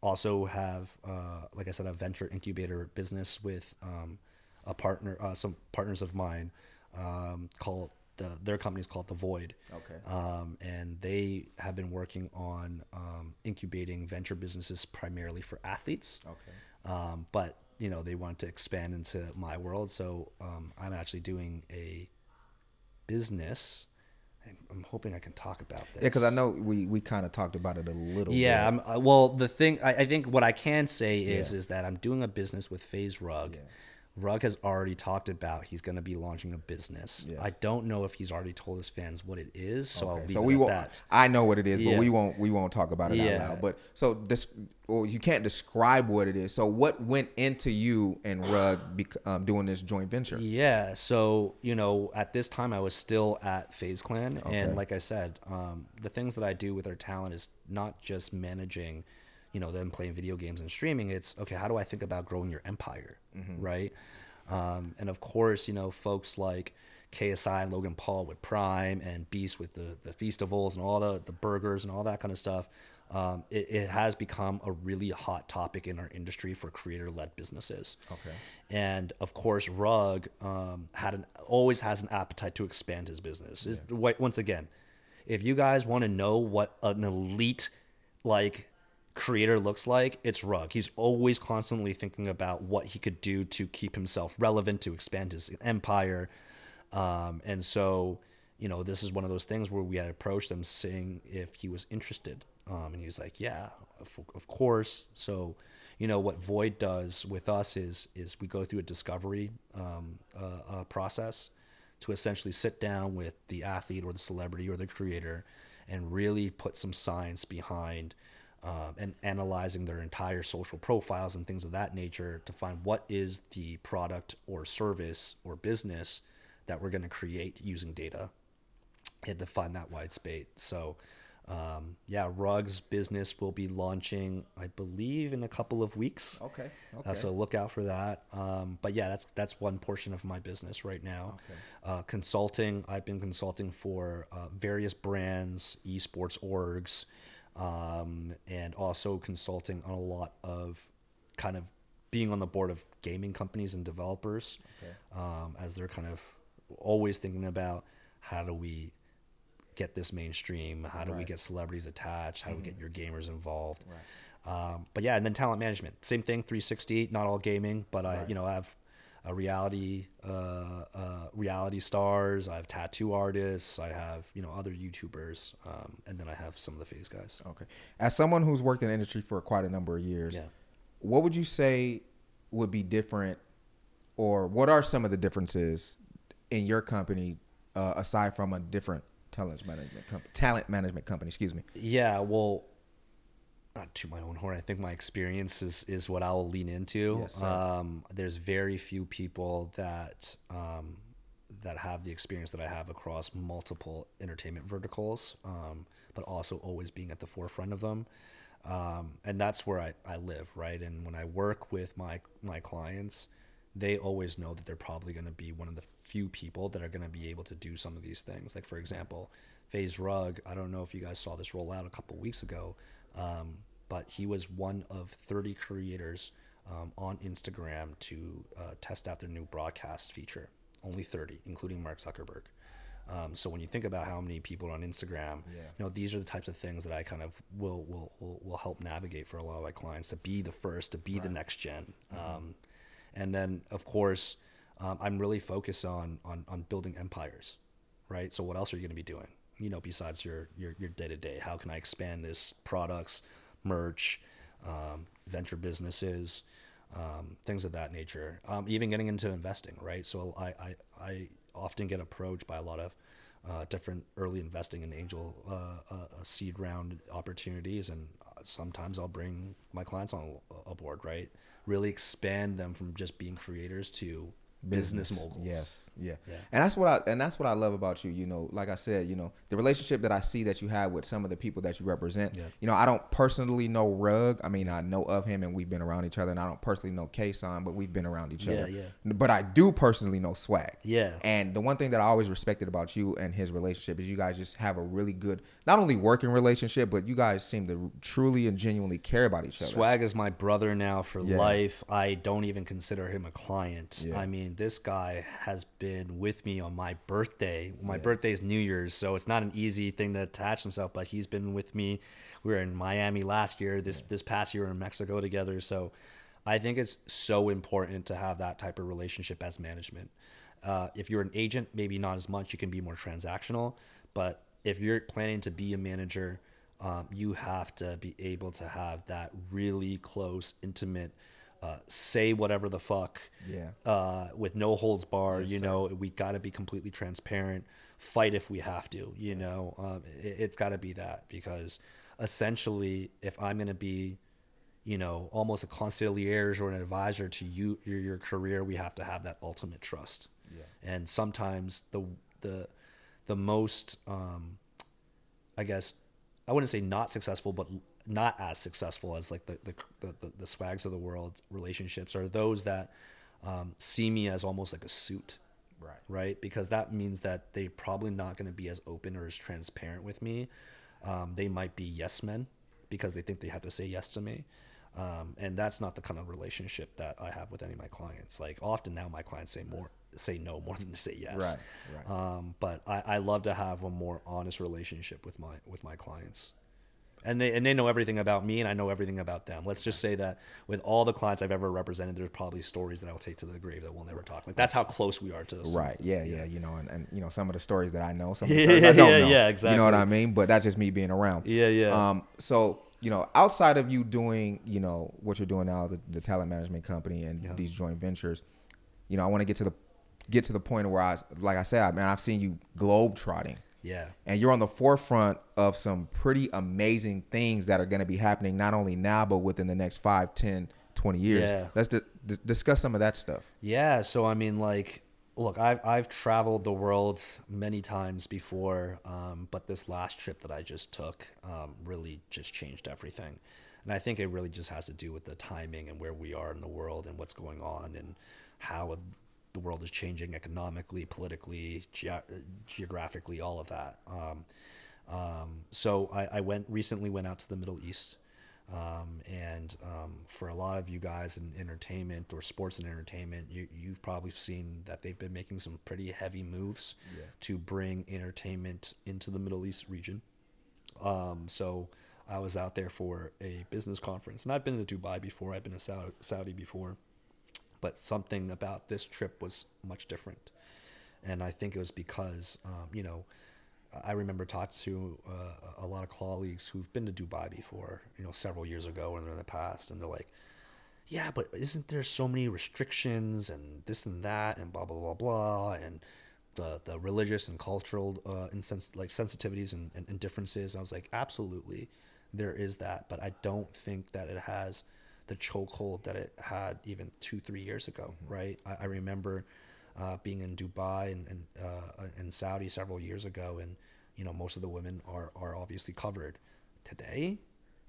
also have, uh, like I said, a venture incubator business with um, a partner, uh, some partners of mine um, called the, their company is called The Void. Okay. Um, and they have been working on um, incubating venture businesses primarily for athletes. Okay. Um, but you know they wanted to expand into my world, so um, I'm actually doing a business. I'm- hoping I can talk about this. Yeah, because I know we we kind of talked about it a little. Yeah, uh, well, the thing I, I think what I can say is Yeah. is that I'm doing a business with FaZe Rug. Yeah. Rug has already talked about he's going to be launching a business. Yes. I don't know if he's already told his fans what it is, so I'll Okay, so we won't. that. I know what it is, but we won't. We won't talk about it Yeah. out loud. But so this, well, you can't describe what it is. So what went into you and Rug bec- um, doing this joint venture? Yeah. So, you know, at this time I was still at FaZe Clan. Okay. And like I said, um, the things that I do with our talent is not just managing, you know, them playing video games and streaming. It's, okay, how do I think about growing your empire? Right. Um, and of course, you know, folks like KSI and Logan Paul with Prime and Beast with the, the festivals and all the, the burgers and all that kind of stuff. Um, it, it has become a really hot topic in our industry for creator led businesses. Okay. And of course, Rug um, had an always has an appetite to expand his business. Is wait, once again, if you guys want to know what an elite like creator looks like, it's Rug. He's always constantly thinking about what he could do to keep himself relevant, to expand his empire. Um, and so, you know, this is one of those things where we had approached him saying if he was interested. Um, and he was like, yeah, of, of course. So, you know, what Void does with us is, is we go through a discovery um, uh, uh, process to essentially sit down with the athlete or the celebrity or the creator and really put some science behind um, and analyzing their entire social profiles and things of that nature to find what is the product or service or business that we're going to create using data and to find that wide space. So, um, yeah, Rugs business will be launching, I believe, in a couple of weeks. Okay. Okay. Uh, so look out for that. Um, but yeah, that's that's one portion of my business right now. Uh, consulting. I've been consulting for uh, various brands, esports orgs, um, and also consulting on a lot of kind of being on the board of gaming companies and developers Okay. um, as they're kind of always thinking about how do we get this mainstream? How do we get celebrities attached? How do we get your gamers involved? Um, but yeah, and then talent management, same thing, 360. Not all gaming, but I, you know, I have a reality, uh, uh, reality stars. I have tattoo artists. I have you know other YouTubers, um, and then I have some of the FaZe guys. Okay. As someone who's worked in the industry for quite a number of years, Yeah. what would you say would be different, or what are some of the differences in your company uh, aside from a different talent management company? Talent management company, excuse me. Yeah, well, not to my own horn. I think my experience is, is what I will lean into. Yes, um, there's very few people that um, that have the experience that I have across multiple entertainment verticals, um, but also always being at the forefront of them. Um, and that's where I, I live, right? And when I work with my my clients, they always know that they're probably going to be one of the few people that are going to be able to do some of these things. Like for example, FaZe Rug. I don't know if you guys saw this roll out a couple weeks ago, um, but he was one of 30 creators um, on Instagram to uh, test out their new broadcast feature. Only 30, including Mark Zuckerberg. Um, so when you think about how many people are on Instagram, Yeah. you know these are the types of things that I kind of will will will, will help navigate for a lot of my clients to be the first, to be the next gen. Um, and then of course, um, I'm really focused on on on building empires, right? So what else are you going to be doing? You know, besides your your your day to day, how can I expand this products, merch, um, venture businesses, um, things of that nature. Um, even getting into investing, right? So I, I, I often get approached by a lot of uh, different early investing and angel uh, uh, uh, seed round opportunities, and sometimes I'll bring my clients on aboard. Right, really expand them from just being creators to business, moguls. Yes, yeah. Yeah. and that's what I and that's what I love about you. You know, like I said, you know, the relationship that I see that you have with some of the people that you represent. Yeah. You know, I don't personally know Rug. I mean, I know of him, and we've been around each other. And I don't personally know Kaysan, but we've been around each Yeah, other. yeah. But I do personally know Swagg. Yeah. And the one thing that I always respected about you and his relationship is you guys just have a really good, not only working relationship, but you guys seem to truly and genuinely care about each other. Swagg is my brother now for Yeah. life. I don't even consider him a client. I mean, this guy has been with me on my birthday. My birthday is New Year's, so it's not an easy thing to attach himself, but he's been with me. We were in Miami last year. This this past year we were in Mexico together. So I think it's so important to have that type of relationship as management. Uh, if you're an agent, maybe not as much. You can be more transactional, but if you're planning to be a manager, um, you have to be able to have that really close, intimate, uh, say whatever the fuck, Yeah. uh, with no holds bar. you know, we got to be completely transparent. Fight if we have to. You know, um, it, it's got to be that because essentially, if I'm gonna be you know, almost a concierge or an advisor to you your, your career, we have to have that ultimate trust. Yeah. And sometimes the the the most um I guess I wouldn't say not successful, but not as successful as like the the the, the, swags of the world relationships are those that um, see me as almost like a suit Right. right? Because that means that they're probably not going to be as open or as transparent with me. Um, they might be yes men because they think they have to say yes to me. Um, and that's not the kind of relationship that I have with any of my clients. Like often now, my clients say more, say no more than to say yes. Right, right. Um, but I, I love to have a more honest relationship with my with my clients. And they and they know everything about me, and I know everything about them. Let's just say that with all the clients I've ever represented, there's probably stories that I'll take to the grave that we'll never talk. Like that's how close we are to this. Right. Yeah, yeah. You know, and, and you know some of the stories that I know, some of the Yeah, stories I don't yeah, know. yeah, exactly. You know what I mean? But that's just me being around. Yeah, yeah. Um. So you know, outside of you doing, you know, what you're doing now, the, the talent management company and Yeah. these joint ventures, you know, I want to get to the get to the point where I, like I said, man, I've seen you globe trotting. Yeah. and you're on the forefront of some pretty amazing things that are going to be happening not only now but within the next 5 10 20 years Yeah. let's di- di- discuss some of that stuff Yeah, so I mean, like, look, I've I've traveled the world many times before, um, but this last trip that I just took um, really just changed everything, and I think it really just has to do with the timing and where we are in the world and what's going on and how the world is changing economically, politically, ge- geographically, all of that. Um, um, so I, I went recently went out to the Middle East. Um, and um, for a lot of you guys in entertainment or sports and entertainment, you, you've probably seen that they've been making some pretty heavy moves to bring entertainment into the Middle East region. Um, so I was out there for a business conference, and I've been to Dubai before. I've been to Saudi before, but something about this trip was much different, and I think it was because um, you know I remember talking to uh, a lot of colleagues who've been to Dubai before, you know, several years ago or in the past, and they're like, "Yeah, but isn't there so many restrictions and this and that and blah blah blah blah and the the religious and cultural uh, insens- like sensitivities and, and, and differences?" And I was like, "Absolutely, there is that, but I don't think that it has the chokehold that it had even two three years ago, right? I, I remember." uh, being in Dubai and and, uh, and Saudi several years ago, and you know most of the women are are obviously covered. Today,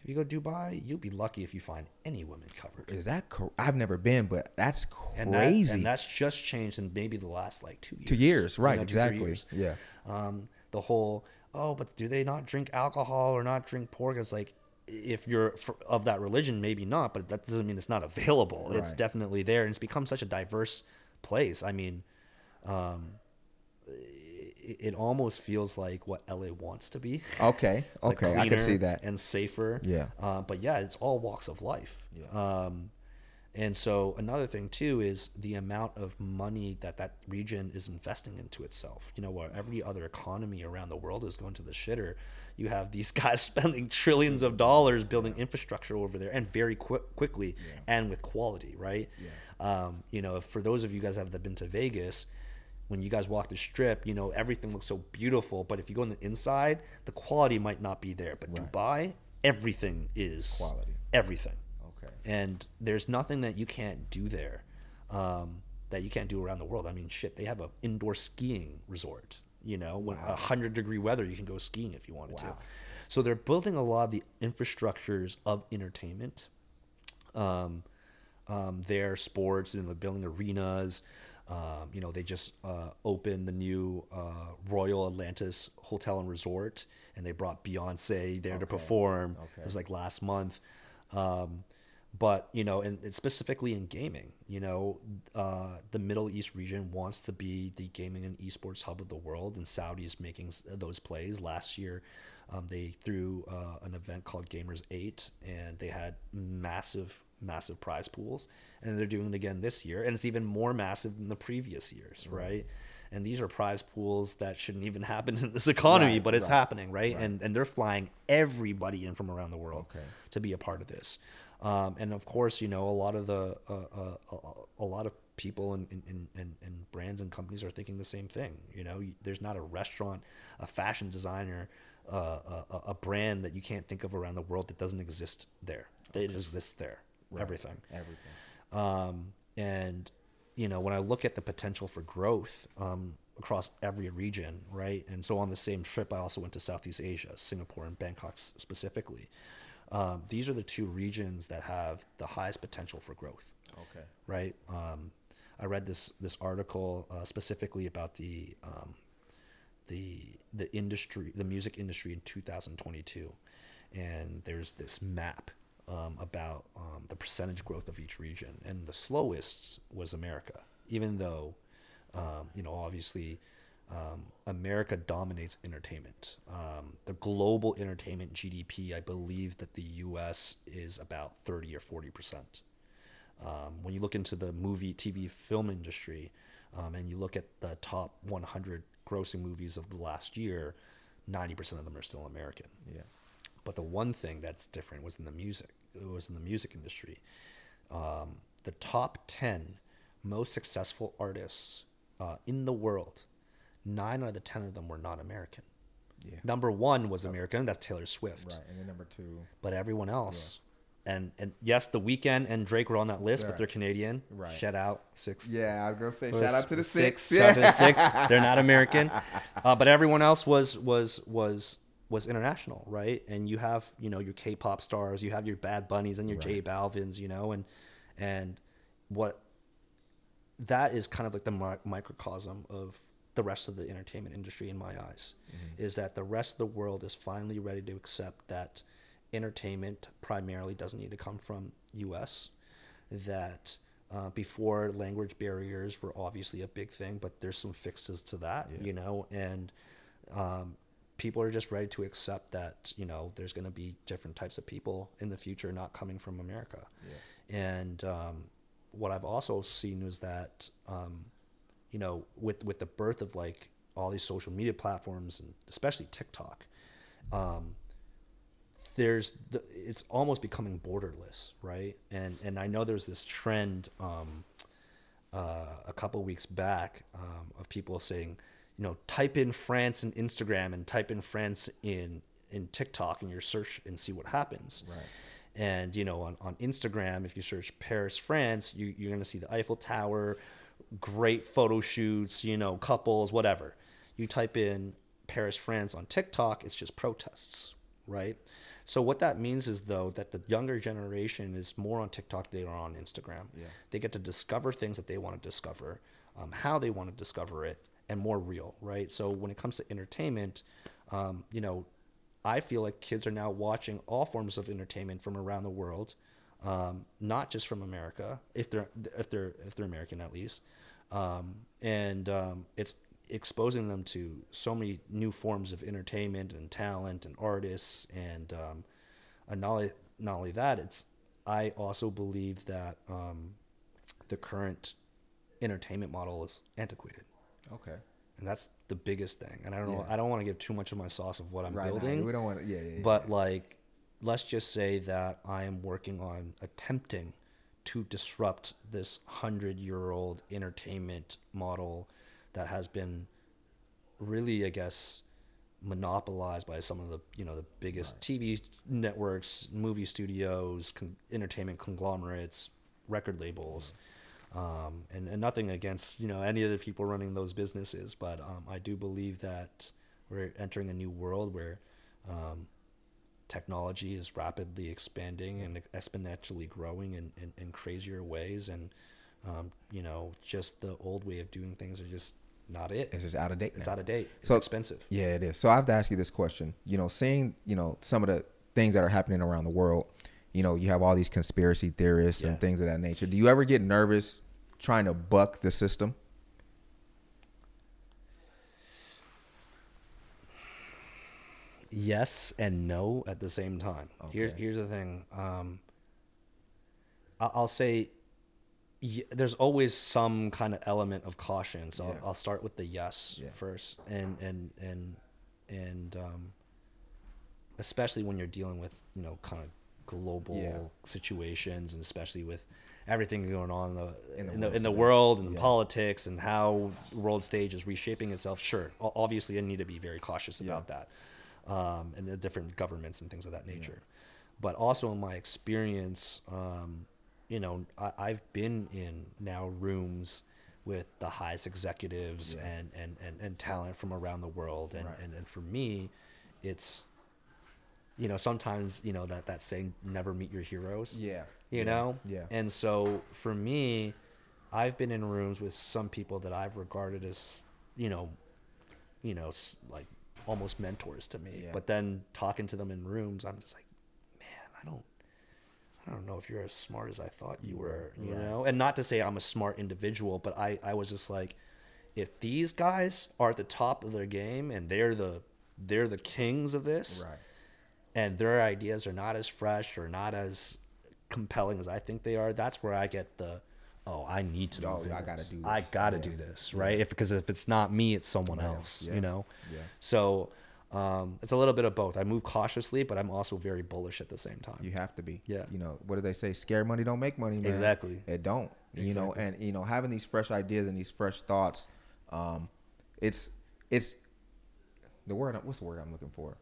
if you go to Dubai, you'll be lucky if you find any women covered. is that cor- i've never been but that's And, that, crazy and that's just changed in maybe the last like two years. two years you right know, exactly years. yeah Um, the whole oh, but do they not drink alcohol or not drink pork? It's like if you're of that religion, maybe not, but that doesn't mean it's not available. It's definitely there, and it's become such a diverse place. I mean, um, it, it almost feels like what LA wants to be. okay Like okay i can see that and safer. Yeah. Uh, but yeah, it's all walks of life. Yeah. Um, and so another thing too is the amount of money that that region is investing into itself. You know, where every other economy around the world is going to the shitter, you have these guys spending trillions of dollars building infrastructure over there, and very quick, quickly and with quality, right? Um, you know, for those of you guys that have been to Vegas, when you guys walk the strip, you know everything looks so beautiful, but if you go on the inside, the quality might not be there. But Dubai, everything is Quality. everything Okay. and there's nothing that you can't do there um, that you can't do around the world. I mean, shit, they have an indoor skiing resort. You know, when a hundred degree weather, you can go skiing if you wanted to. So they're building a lot of the infrastructures of entertainment. Um, um, their sports and they're building arenas. Um, you know, they just uh, opened the new uh, Royal Atlantis Hotel and Resort, and they brought Beyonce there to perform. It was like last month. Um, but you know, and it's specifically in gaming, you know, uh, the Middle East region wants to be the gaming and esports hub of the world, and Saudi's making those plays. Last year, um, they threw uh, an event called Gamers Eight, and they had massive, massive prize pools, and they're doing it again this year, and it's even more massive than the previous years, right? And these are prize pools that shouldn't even happen in this economy, Right, but it's right, happening, right? And and they're flying everybody in from around the world Okay. to be a part of this. Um, and of course, you know, a lot of the uh, uh, a, a lot of people and, and, and, and brands and companies are thinking the same thing. You know, there's not a restaurant, a fashion designer, uh, a, a- brand that you can't think of around the world that doesn't exist there. It exists there. Everything. Everything. Um, and you know, when I look at the potential for growth um, across every region, right? And so on the same trip, I also went to Southeast Asia, Singapore and Bangkok specifically. Um, these are the two regions that have the highest potential for growth Okay. right? Um, I read this this article uh, specifically about the um, the the industry, the music industry in 2022, and there's this map um, about um, the percentage growth of each region, and the slowest was America, even though um, you know obviously. Um, America dominates entertainment. Um, the global entertainment GDP, I believe that the U.S. is about 30 or 40 percent. Um, when you look into the movie, TV, film industry, um, and you look at the top 100 grossing movies of the last year, 90% of them are still American. Yeah. But the one thing that's different was in the music. It was in the music industry. Um, the top 10 most successful artists uh, in the world, nine out of the 10 of them were not American. Yeah. Number one was American, that's Taylor Swift Right. And then number two. but everyone else. And and yes, the Weeknd and Drake were on that list, Right. but they're Canadian. Right. Shout out six. Yeah, I was gonna say was shout out to the six. Shout out to the six. They're not American, uh, but everyone else was was was was international, right? And you have you know your K-pop stars, you have your Bad Bunnies and your J Balvin's, you know, and and what that is kind of like the mi- microcosm of the rest of the entertainment industry in my eyes is that the rest of the world is finally ready to accept that entertainment primarily doesn't need to come from us that uh, before language barriers were obviously a big thing but there's some fixes to that you know and um, people are just ready to accept that you know there's going to be different types of people in the future not coming from america. And um, what i've also seen is that um, you know with with the birth of like all these social media platforms and especially tiktok um, there's the, it's almost becoming borderless right and and i know there's this trend um, uh, a couple weeks back um, of people saying, you know, type in France in Instagram and type in France in in TikTok in your search and see what happens. Right. And you know, on, on Instagram, if you search Paris, France, you, you're going to see the Eiffel Tower, great photo shoots, you know, couples, whatever. You type in Paris, France on TikTok, it's just protests, right? So what that means is though that the younger generation is more on TikTok than they are on Instagram. Yeah. They get to discover things that they want to discover, um, how they want to discover it, and more real, right? So when it comes to entertainment, um, you know, I feel like kids are now watching all forms of entertainment from around the world, um, not just from America, if they're if they're if they're American at least, um, and um, it's exposing them to so many new forms of entertainment and talent and artists and um, and not only, not only that, it's I also believe that um, the current entertainment model is antiquated Okay. and that's the biggest thing. And I don't know, Yeah. I don't want to give too much of my sauce of what I'm Right. building, we don't want to. Yeah. Yeah. yeah. but like, let's just say that I am working on attempting to disrupt this hundred year old entertainment model that has been really, I guess, monopolized by some of the you know the biggest TV networks, movie studios, con- entertainment conglomerates, record labels. Um, and, and nothing against you know any of the people running those businesses, but um, I do believe that we're entering a new world where um, technology is rapidly expanding and exponentially growing in, in, in crazier ways, and um, you know just the old way of doing things are just not it. It's just out of date. It's now. out of date. It's So- expensive. Yeah, it is. So I have to ask you this question. You know, seeing you know some of the things that are happening around the world. You know, you have all these conspiracy theorists Yeah. and things of that nature. Do you ever get nervous trying to buck the system? Yes and no at the same time. Here's Okay. here's the thing. Um, I'll say y- there's always some kind of element of caution. So Yeah. I'll, I'll start with the yes Yeah. first, and and and and um, especially when you're dealing with you know kind of global situations, and especially with everything going on in the In the in the, world in the world and politics and how the world stage is reshaping itself. Sure, obviously, I need to be very cautious about that, um, and the different governments and things of that nature. But also, in my experience, um, you know, I, I've been in now rooms with the highest executives Yeah. and, and, and, and talent from around the world, and, Right. and, and for me, it's you know sometimes you know that that saying never meet your heroes Yeah. you Yeah. know Yeah. and so for me i've been in rooms with some people that i've regarded as you know you know like almost mentors to me Yeah. but then talking to them in rooms i'm just like man i don't i don't know if you're as smart as i thought you were you know and not to say i'm a smart individual but i i was just like if these guys are at the top of their game and they're the they're the kings of this Right. and their ideas are not as fresh or not as compelling as I think they are, that's where I get the oh, I need to Oh, yeah, I gotta do I this. got to Yeah. do this, right? If because if it's not me, it's someone else, yeah. you know. Yeah. So um, it's a little bit of both. I move cautiously, but I'm also very bullish at the same time. You have to be. Yeah. You know, what do they say? Scare money don't make money, man. Exactly. It don't. You know, and you know, having these fresh ideas and these fresh thoughts, um, it's it's the word. What's the word I'm looking for?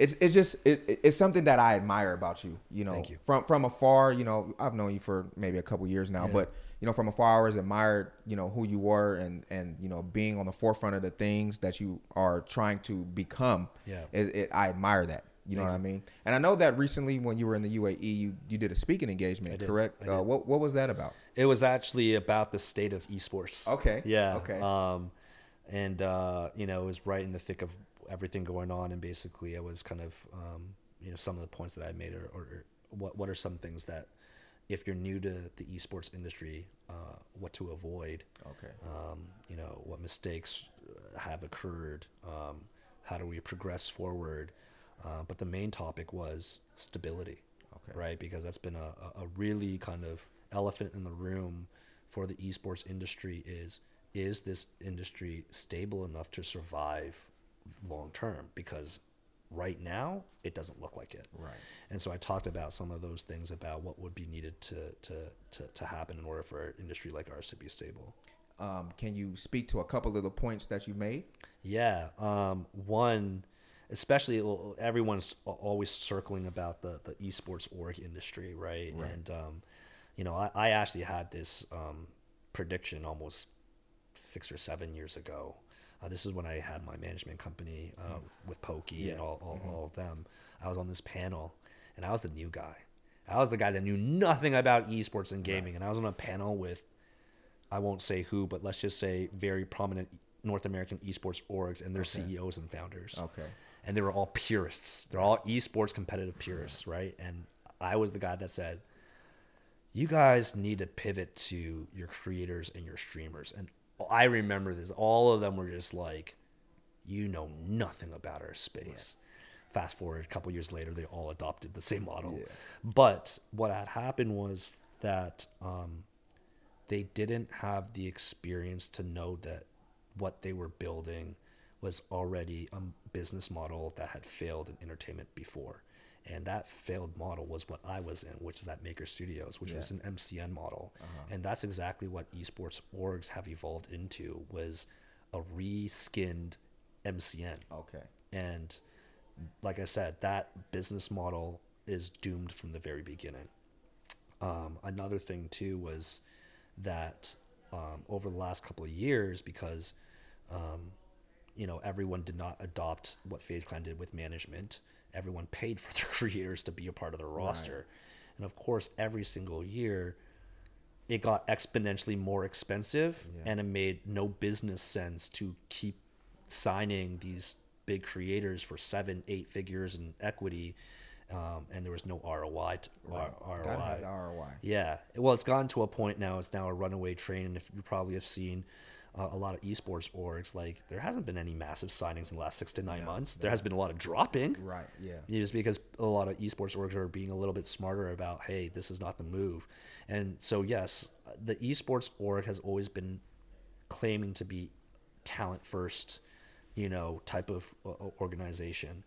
It's it's just it, it- it's something that I admire about you. You know, Thank you. from from afar. You know, I've known you for maybe a couple years now, Yeah. but you know, from afar, I always admired you know who you were and and you know being on the forefront of the things that you are trying to become. Yeah. is it, I admire that. You know what I mean? And I know that recently when you were in the UAE, you, you did a speaking engagement, correct? Uh, what what was that about? It was actually about the state of esports. Okay. Yeah. Okay. Um, and uh, you know, it was right in the thick of everything going on, and basically, I was kind of, um, you know, some of the points that I made, or, or what what are some things that, if you're new to the esports industry, uh, what to avoid. Okay. Um, you know, what mistakes uh, have occurred. Um, how do we progress forward? Uh, but the main topic was stability Okay. right? Because that's been a, a a really kind of elephant in the room for the esports industry is is this industry stable enough to survive long term? Because right now it doesn't look like it. Right. And so I talked about some of those things about what would be needed to to to, to happen in order for an industry like ours to be stable. Um, can you speak to a couple of the points that you made? Yeah. Um, one, especially everyone's always circling about the, the esports org industry, right? Right. And, um, you know, I, I actually had this um, prediction almost six or seven years ago. Uh, this is when I had my management company uh, with Poki. Yeah. and all, all, all of them. I was on this panel, and I was the new guy. I was the guy that knew nothing about esports and gaming, and I was on a panel with I won't say who, but let's just say very prominent North American esports orgs and their CEOs and founders. Okay. And they were all purists. They're all esports competitive purists, right? And I was the guy that said, you guys need to pivot to your creators and your streamers. And I remember this. All of them were just like, you know nothing about our space. Fast forward a couple years later, they all adopted the same model. Yeah. But what had happened was that um, they didn't have the experience to know that what they were building was already a business model that had failed in entertainment before. And that failed model was what I was in, which is at Maker Studios, which Yeah. was an MCN model. Uh-huh. And that's exactly what esports orgs have evolved into was a reskinned MCN. Okay. And like I said, that business model is doomed from the very beginning. Um, another thing too was that um, over the last couple of years, because um, you know everyone did not adopt what FaZe Clan did with management, everyone paid for their creators to be a part of their roster, and of course, every single year, it got exponentially more expensive, Yeah. and it made no business sense to keep signing these big creators for seven, eight figures in equity, um, and there was no ROI. To, Right. R- Gotta have ROI. ROI. Yeah. Well, it's gotten to a point now. It's now a runaway train, and if you probably have seen uh, a lot of esports orgs, like there hasn't been any massive signings in the last six to nine No, months. There has been a lot of dropping. Right. Yeah. Just because a lot of esports orgs are being a little bit smarter about, hey, this is not the move. And so, yes, the esports org has always been claiming to be talent first, you know, type of uh, organization.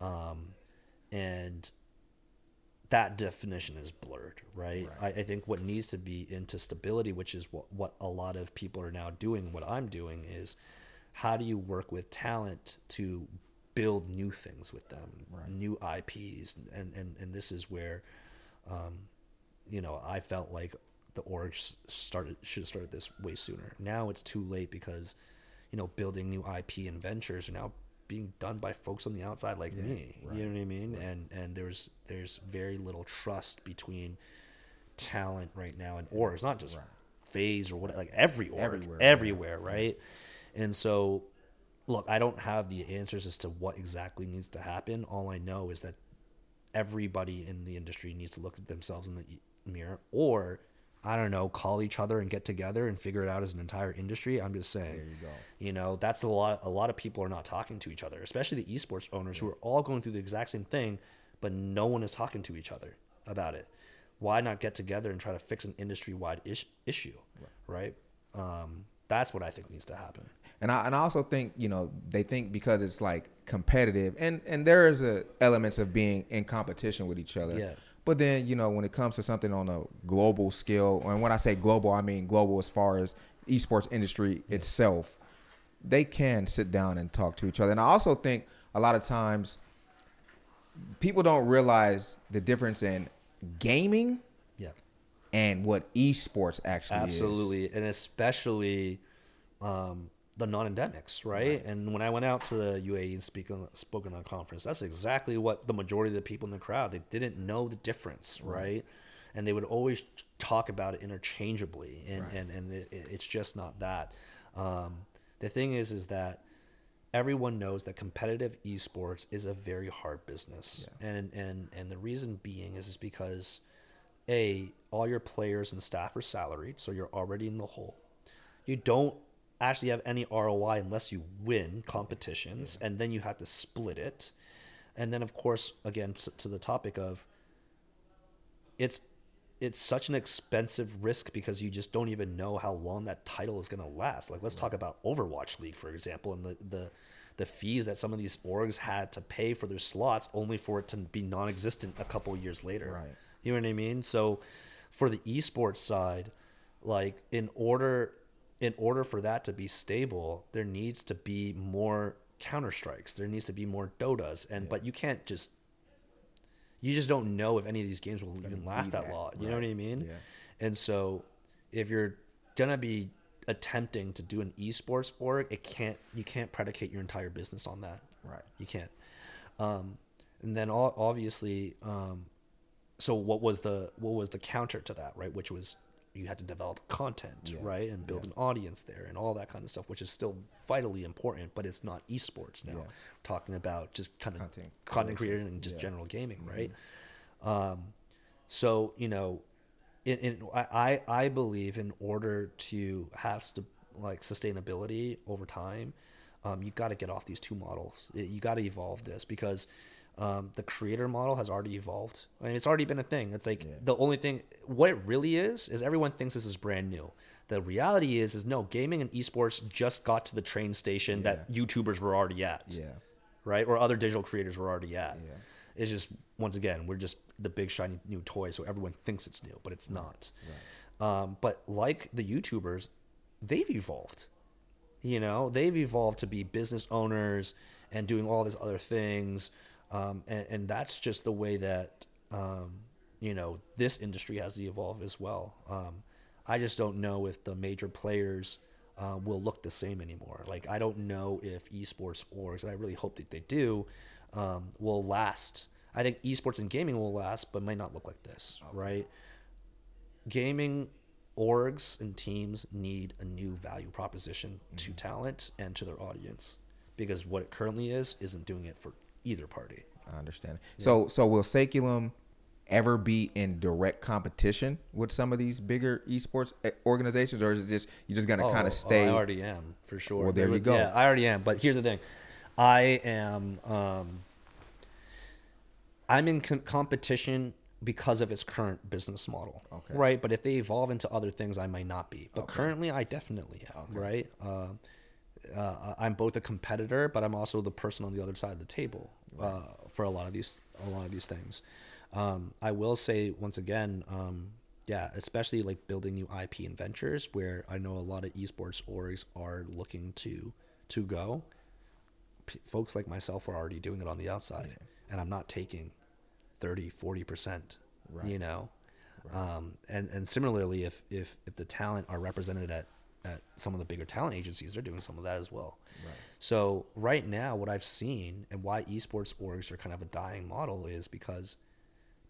Um, and that definition is blurred, right? Right. I, I think what needs to be into stability, which is what, what a lot of people are now doing, what I'm doing is how do you work with talent to build new things with them, Right. new IPs, and, and, and this is where, um, you know, I felt like the org started should have started this way sooner. Now it's too late because, you know, building new IP and ventures are now being done by folks on the outside like Yeah, me. right, You know what I mean? And and there's there's very little trust between talent right now and orgs, not just Right. FaZe or what like every org, Everywhere, everywhere, yeah. right? And so look, I don't have the answers as to what exactly needs to happen. All I know is that everybody in the industry needs to look at themselves in the mirror or I don't know, call each other and get together and figure it out as an entire industry. I'm just saying. There you go. You know, that's a lot a lot of people are not talking to each other, especially the esports owners who are all going through the exact same thing, but no one is talking to each other about it. Why not get together and try to fix an industry-wide ish, issue, right? Um, that's what I think needs to happen. And I and I also think you know they think because it's like competitive and and there is a elements of being in competition with each other. Yeah. But then you know when it comes to something on a global scale, and when I say global, I mean global as far as esports industry itself, they can sit down and talk to each other. And I also think a lot of times people don't realize the difference in gaming Yeah. and what esports actually is. Absolutely, and especially um, the non-endemics, right? And when I went out to the UAE and speak on, spoken on a conference, that's exactly what the majority of the people in the crowd they didn't know the difference, right? And they would always talk about it interchangeably, and Right. and and it, it- it's just not that. Um, the thing is, is that everyone knows that competitive esports is a very hard business, and and and the reason being is is because a all your players and staff are salaried, so you're already in the hole. You don't actually have any ROI unless you win competitions, and then you have to split it. And then, of course, again to, to the topic of it's it's such an expensive risk because you just don't even know how long that title is going to last. Like let's talk about Overwatch League for example, and the the the fees that some of these orgs had to pay for their slots only for it to be non-existent a couple of years later. Right. You know what I mean? So for the esports side, like in order in order for that to be stable, there needs to be more Counter-Strikes. There needs to be more Dotas. And but you can't just you just don't know if any of these games will even last that that, long. You know what I mean? Yeah. And so if you're gonna be attempting to do an esports org, it can't you can't predicate your entire business on that. Right. You can't. Um, and then all, obviously, um, so what was the what was the counter to that, right? Which was you had to develop content, Yeah. right, and build an audience there, and all that kind of stuff, which is still vitally important, but it's not esports now. Yeah. Talking about just kind of Content content, creation. and just Yeah. general gaming, right? Um, so you know, in, in I I I believe in order to have st- like sustainability over time, um, you got to get off these two models. You got to evolve this because um, the creator model has already evolved. I mean, it's already been a thing. It's like Yeah. the only thing. What it really is is everyone thinks this is brand new. The reality is is no gaming and esports just got to the train station that YouTubers were already at Yeah. right? Or other digital creators were already at. Yeah. It's just once again, we're just the big shiny new toy, so everyone thinks it's new, but it's not. Um, but like the YouTubers, they've evolved. You know, they've evolved to be business owners and doing all these other things, um, and, and that's just the way that um, you know this industry has to evolve as well. Um, I just don't know if the major players uh, will look the same anymore. Like I don't know if esports orgs, and I really hope that they do, um, will last. I think esports and gaming will last, but might not look like this, right? Gaming orgs and teams need a new value proposition to talent and to their audience because what it currently is isn't doing it for either party. I understand. So so will Saeculum ever be in direct competition with some of these bigger esports organizations, or is it just you're just gonna kind Oh, of stay? I already am for sure. Well, there They you go. Yeah, I already am. But here's the thing, I am. Um, I'm in com- competition because of its current business model. Okay. Right. But if they evolve into other things, I might not be. But currently, I definitely am. Right. Uh, uh, I'm both a competitor, but I'm also the person on the other side of the table uh, for a lot of these a lot of these things. Um, I will say once again, um, yeah, especially like building new IP and ventures, where I know a lot of esports orgs are looking to to go. P- folks like myself are already doing it on the outside, and I'm not taking 30, 40 percent. You know, um, and and similarly, if if if the talent are represented at at some of the bigger talent agencies, they're doing some of that as well. So right now, what I've seen and why esports orgs are kind of a dying model is because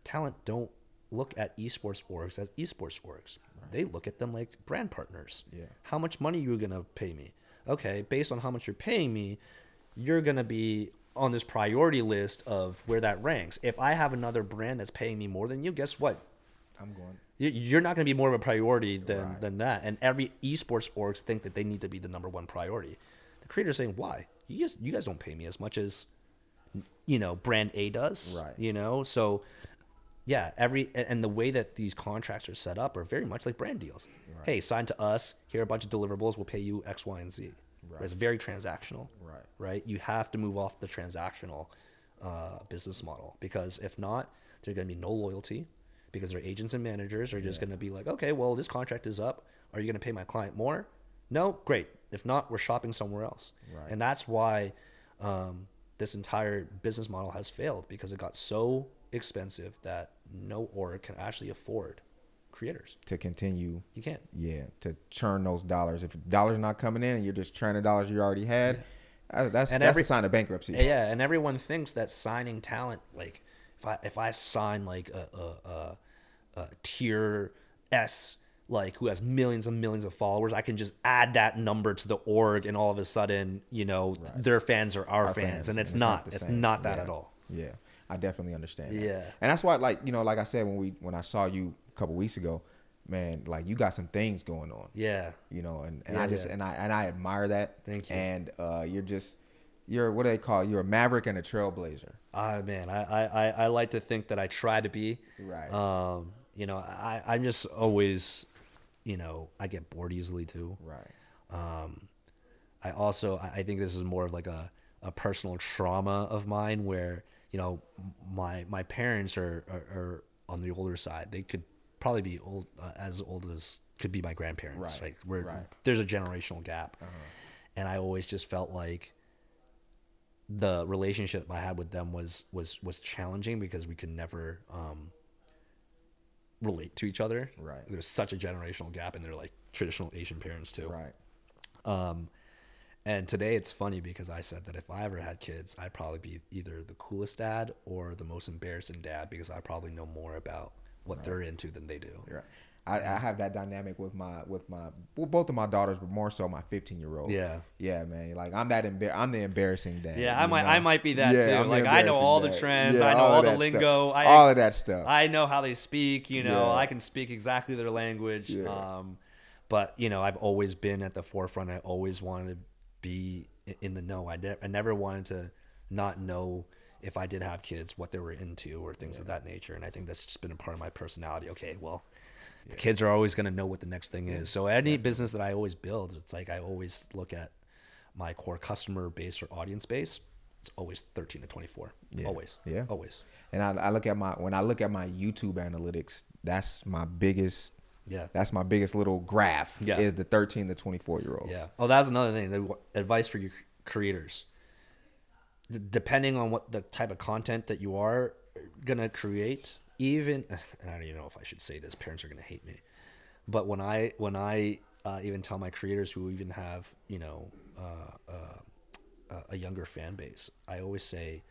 talent don't look at esports orgs as esports orgs. They look at them like brand partners. Yeah. How much money you gonna pay me? Okay, based on how much you're paying me, you're gonna be on this priority list of where that ranks. If I have another brand that's paying me more than you, guess what? I'm going. You- You're not going to be more of a priority than, Right. than that. And every esports orgs think that they need to be the number one priority. The creator's saying, why? You guys, you guys don't pay me as much as, you know, brand A does. Right. You know, so yeah, every, and the way that these contracts are set up are very much like brand deals. Hey, sign to us. Here are a bunch of deliverables. We'll pay you X, Y, and Z. Right. It's very transactional. Right. Right. You have to move off the transactional uh, business model because if not, there's going to be no loyalty because their agents and managers are just going to be like, okay, well, this contract is up. Are you going to pay my client more? No, great. If not, we're shopping somewhere else. Right. And that's why um, this entire business model has failed because it got so expensive that no org can actually afford creators. to continue. You can't. Yeah, to churn those dollars. If dollars are not coming in and you're just churning dollars you already had, uh, that's And that's every- a sign of bankruptcy. Yeah, and everyone thinks that signing talent, like if I if I sign like a a, a, a tier S, like who has millions and millions of followers, I can just add that number to the org, and all of a sudden, you know, their fans are our, Our fans, and it's, the not. It's same. not that Yeah. at all. Yeah, I definitely understand. That. Yeah. and that's why, like you know, like I said when we when I saw you a couple weeks ago, man, like you got some things going on. Yeah, You know, and, and Yeah, I just yeah. and I and I admire that. Thank you. And uh, you're just you're what do they call it? you're a maverick and a trailblazer. Ah man, I I I like to think that I try to be. Right. Um, you know, I I'm just always, you know, I get bored easily too. Right. Um, I also I think this is more of like a, a personal trauma of mine where you know my my parents are are, are on the older side. They could probably be old uh, as old as could be my grandparents. Right, Like we're right. there's a generational gap, and I always just felt like the relationship I had with them was was was challenging because we could never um, relate to each other. Right. There's such a generational gap, and they're like traditional Asian parents too. Right. Um, and today it's funny because I said that if I ever had kids, I'd probably be either the coolest dad or the most embarrassing dad because I probably know more about what they're into than they do. Right. I, I have that dynamic with my with my well, both of my daughters, but more so my 15 year old. Yeah. Yeah, man. Like I'm that embar- I'm the embarrassing dad. Yeah, I might- know? I might be that too. I'm Like, I know all the dad. trends, I know all of the lingo. I- all of that stuff. I know how they speak, you know, Yeah. I can speak exactly their language. Yeah. Um, but you know, I've always been at the forefront. I always wanted to be in the know. I, de- I never wanted to not know if I did have kids, what they were into or things of that nature. And I think that's just been a part of my personality. Okay, well, the kids are always going to know what the next thing is. So any business that I always build, it's like I always look at my core customer base or audience base. it's always 13 to 24. Yeah. Always. Yeah. Always. And I, I look at my when I look at my YouTube analytics, that's my biggest. Yeah. That's my biggest little graph. Yeah. Is the 13 to 24 year olds. Yeah. Oh, that's another thing. The advice for your creators. D- depending on what the type of content that you are uh, gonna create, even and I don't even know if I should say this. Parents are gonna hate me, but when I when I uh, even tell my creators who even have you know uh, uh, a younger fan base, I always say,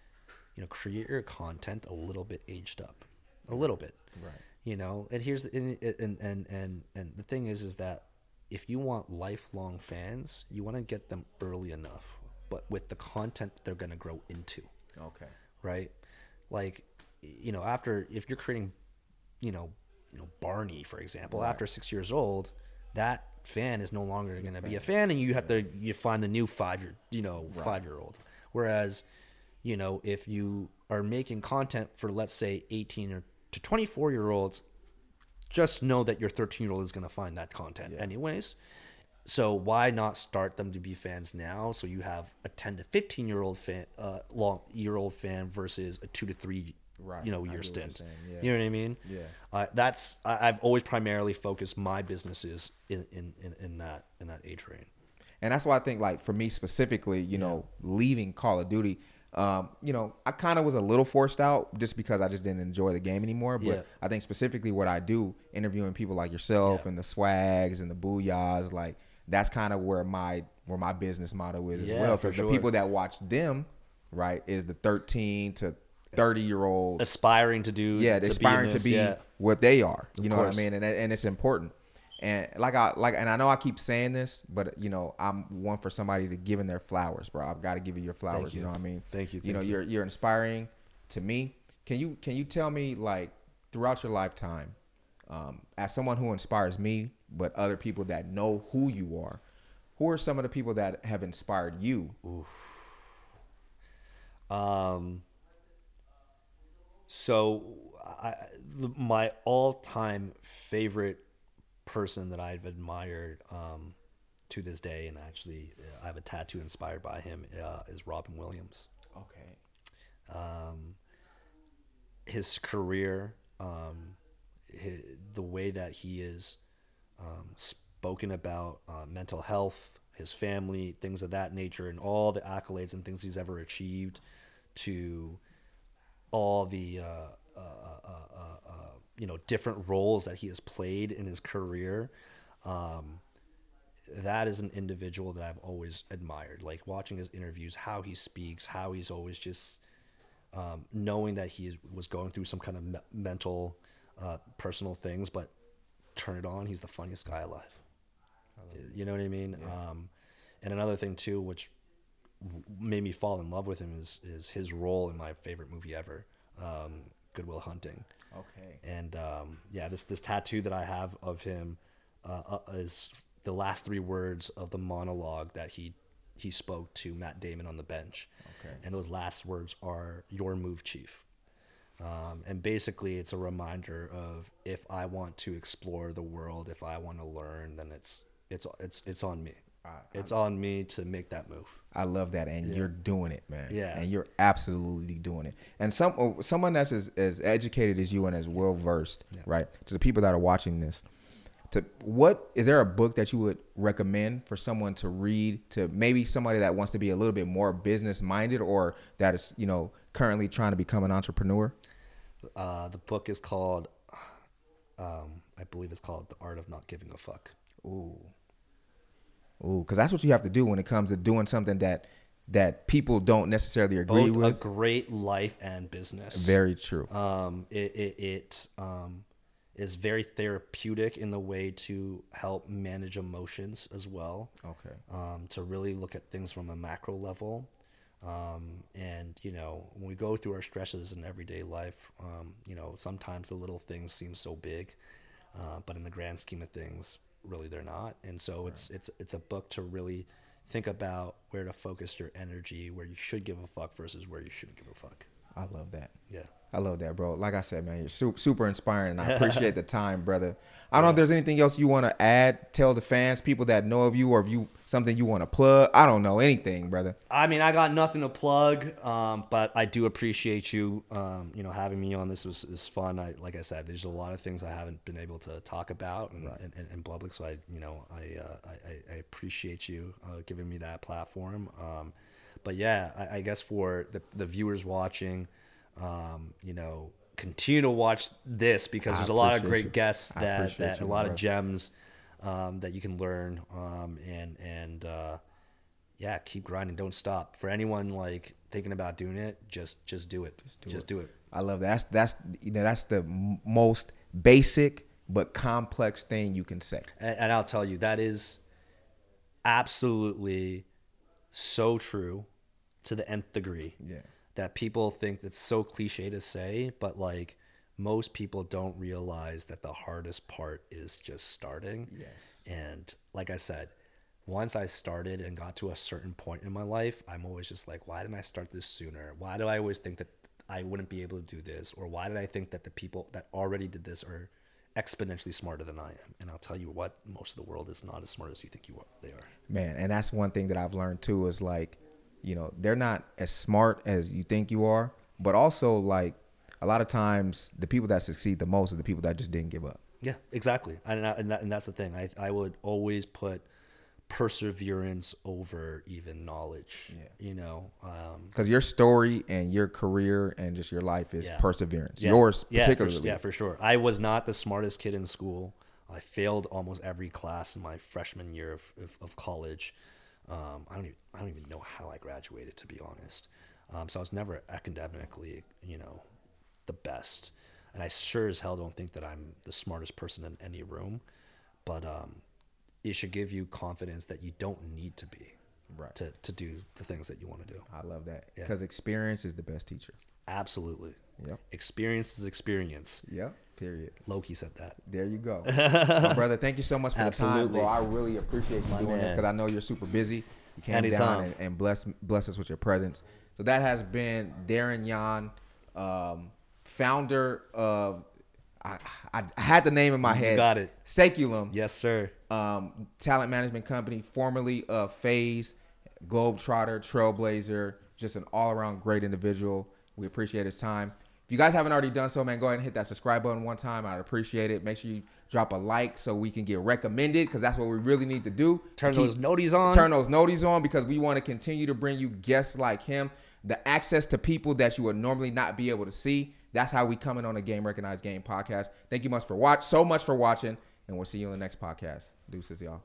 you know, create your content a little bit aged up, a little bit. Right. You know, and here's the, and, and and and and the thing is, is that if you want lifelong fans, you want to get them early enough, but with the content they're gonna grow into Okay. right? Like, you know, after if you're creating, you know, you know Barney, for example, after six years old, that fan is no longer going to be a fan, and you have to you find the new five year, you know, five year old. Whereas, you know, if you are making content for let's say 18 or to 24 year olds, just know that your 13 year old is going to find that content anyways. So why not start them to be fans now? So you have a 10 to 15 year old fan, uh, long year old fan versus a two to three, Right. you know, I year get what you're stint. yeah. You know what I mean? Yeah. Uh, that's I, I've always primarily focused my businesses in, in, in, in that in that age range. And that's why I think, like, for me specifically, you know, leaving Call of Duty, um, you know, I kind of was a little forced out just because I just didn't enjoy the game anymore. But Yeah. I think specifically what I do, interviewing people like yourself Yeah. and the Swaggs and the booyahs, like, that's kind of where my where my business model is Yeah, as well. Because the people that watch them, right, is the 13 to 30 year old. Aspiring to do Yeah, to be in aspiring to be yeah. what they are. You know what. I mean? And and it's important. And like I like, and I know I keep saying this, but you know, I'm one for somebody to giving their flowers, bro. I've got to give you your flowers. You. you. know what I mean? Thank you, You know, thank you. you're you're inspiring to me. Can you can you tell me like throughout your lifetime, um, as someone who inspires me, but other people that know who you are, who are some of the people that have inspired you? Um, so I, my all-time favorite person that I've admired um, to this day, and actually uh, I have a tattoo inspired by him, uh, is Robin Williams. Okay. Um, his career, um, hi the way that he is um, spoken about uh, mental health, his family, things of that nature, and all the accolades and things he's ever achieved, to all the uh, uh, uh, uh, uh, you know different roles that he has played in his career. Um, that is an individual that I've always admired. Like watching his interviews, how he speaks, how he's always just um, knowing that he is, was going through some kind of me- mental, uh, personal things, but turn it on, he's the funniest guy alive. You know what I mean? Um, and another thing too, which made me fall in love with him, is is his role in my favorite movie ever, um, Good Will Hunting. Okay. And um, yeah, this this tattoo that I have of him uh, uh, is the last three words of the monologue that he he spoke to Matt Damon on the bench. Okay. And those last words are "Your move, chief." Um, and basically, it's a reminder of if I want to explore the world, if I want to learn, then it's it's it's it's on me. It's on me to make that move. I love that, and you're doing it, man. Yeah. and you're absolutely doing it. And some oh, someone that's as, as educated as you and as well versed, right? To the people that are watching this, to what is there a book that you would recommend for someone to read? To maybe somebody that wants to be a little bit more business minded, or that is you know currently trying to become an entrepreneur. Uh, the book is called, um, I believe it's called "The Art of Not Giving a Fuck." Ooh, ooh, because that's what you have to do when it comes to doing something that that people don't necessarily agree Both a great life and business. Very true. um, it it, it um, is very therapeutic in the way to help manage emotions as well. Okay. Um, to really look at things from a macro level. Um, and you know, when we go through our stresses in everyday life, um, you know, sometimes the little things seem so big, uh, but in the grand scheme of things, really they're not. And so it's it's it's a book to really think about where to focus your energy, where you should give a fuck versus where you shouldn't give a fuck. I love that. Yeah. I love that, bro. Like I said, man, you're super, super inspiring, and I appreciate the time, brother. I don't know if there's anything else you want to add. Tell the fans, people that know of you, or if you something you want to plug. I don't know anything, brother. I mean, I got nothing to plug, um, but I do appreciate you. Um, you know, having me on this was is fun. I like I said, there's a lot of things I haven't been able to talk about in, in, in, in public, so I, you know, I uh, I, I appreciate you uh, giving me that platform. Um, but yeah, I, I, guess for the the viewers watching, um, you know, continue to watch this because there's a lot of great you. guests that that you, a lot bro. of gems um, that you can learn um, and and uh, yeah, keep grinding, don't stop. For anyone like thinking about doing it, just just do it. Just do, just it. do it. I love that. That's that's you know that's the m- most basic but complex thing you can say. And, and I'll tell you that is absolutely so true to the nth degree. Yeah. That people think it's so cliche to say, but like most people don't realize that the hardest part is just starting. Yes. And like I said, once I started and got to a certain point in my life, I'm always just like, why didn't I start this sooner? Why do I always think that I wouldn't be able to do this? Or why did I think that the people that already did this are exponentially smarter than I am? And I'll tell you what, most of the world is not as smart as you think you are. They are. Man, and that's one thing that I've learned too is like, you know, they're not as smart as you think you are, but also like a lot of times the people that succeed the most are the people that just didn't give up. Yeah, exactly. And, and, that, and that's the thing. I, I would always put perseverance over even knowledge. Yeah. You know, because um, your story and your career and just your life is yeah. perseverance. Yeah. Yours particularly. Yeah for, yeah, for sure. I was not the smartest kid in school. I failed almost every class in my freshman year of, of, of college. Um, I don't even I don't even know how I graduated to be honest. Um, so I was never academically, you know, the best. And I sure as hell don't think that I'm the smartest person in any room, but um, it should give you confidence that you don't need to be right to, to do the things that you want to do. I love that because yeah. experience is the best teacher. Absolutely. Yep. Experience is experience. Yep. Period. Loki said that. There you go, my brother. Thank you so much for Absolutely. the time, bro. I really appreciate you My doing man. this because I know you're super busy. You came Anytime. down and, and bless bless us with your presence. So that has been Darren Yan. Um, founder of I, I, had the name in my head. You got it. Saeculum. Yes, sir. Um, talent management company, formerly of FaZe, Globetrotter, Trailblazer, just an all around great individual. We appreciate his time. If you guys haven't already done so, man, go ahead and hit that subscribe button one time. I'd appreciate it. Make sure you drop a like so we can get recommended because that's what we really need to do. Turn to those noties on. Turn those noties on because we want to continue to bring you guests like him, the access to people that you would normally not be able to see. That's how we coming on a Game Reconize Game podcast. Thank you much for watch so much for watching, and we'll see you in the next podcast. Deuces, y'all.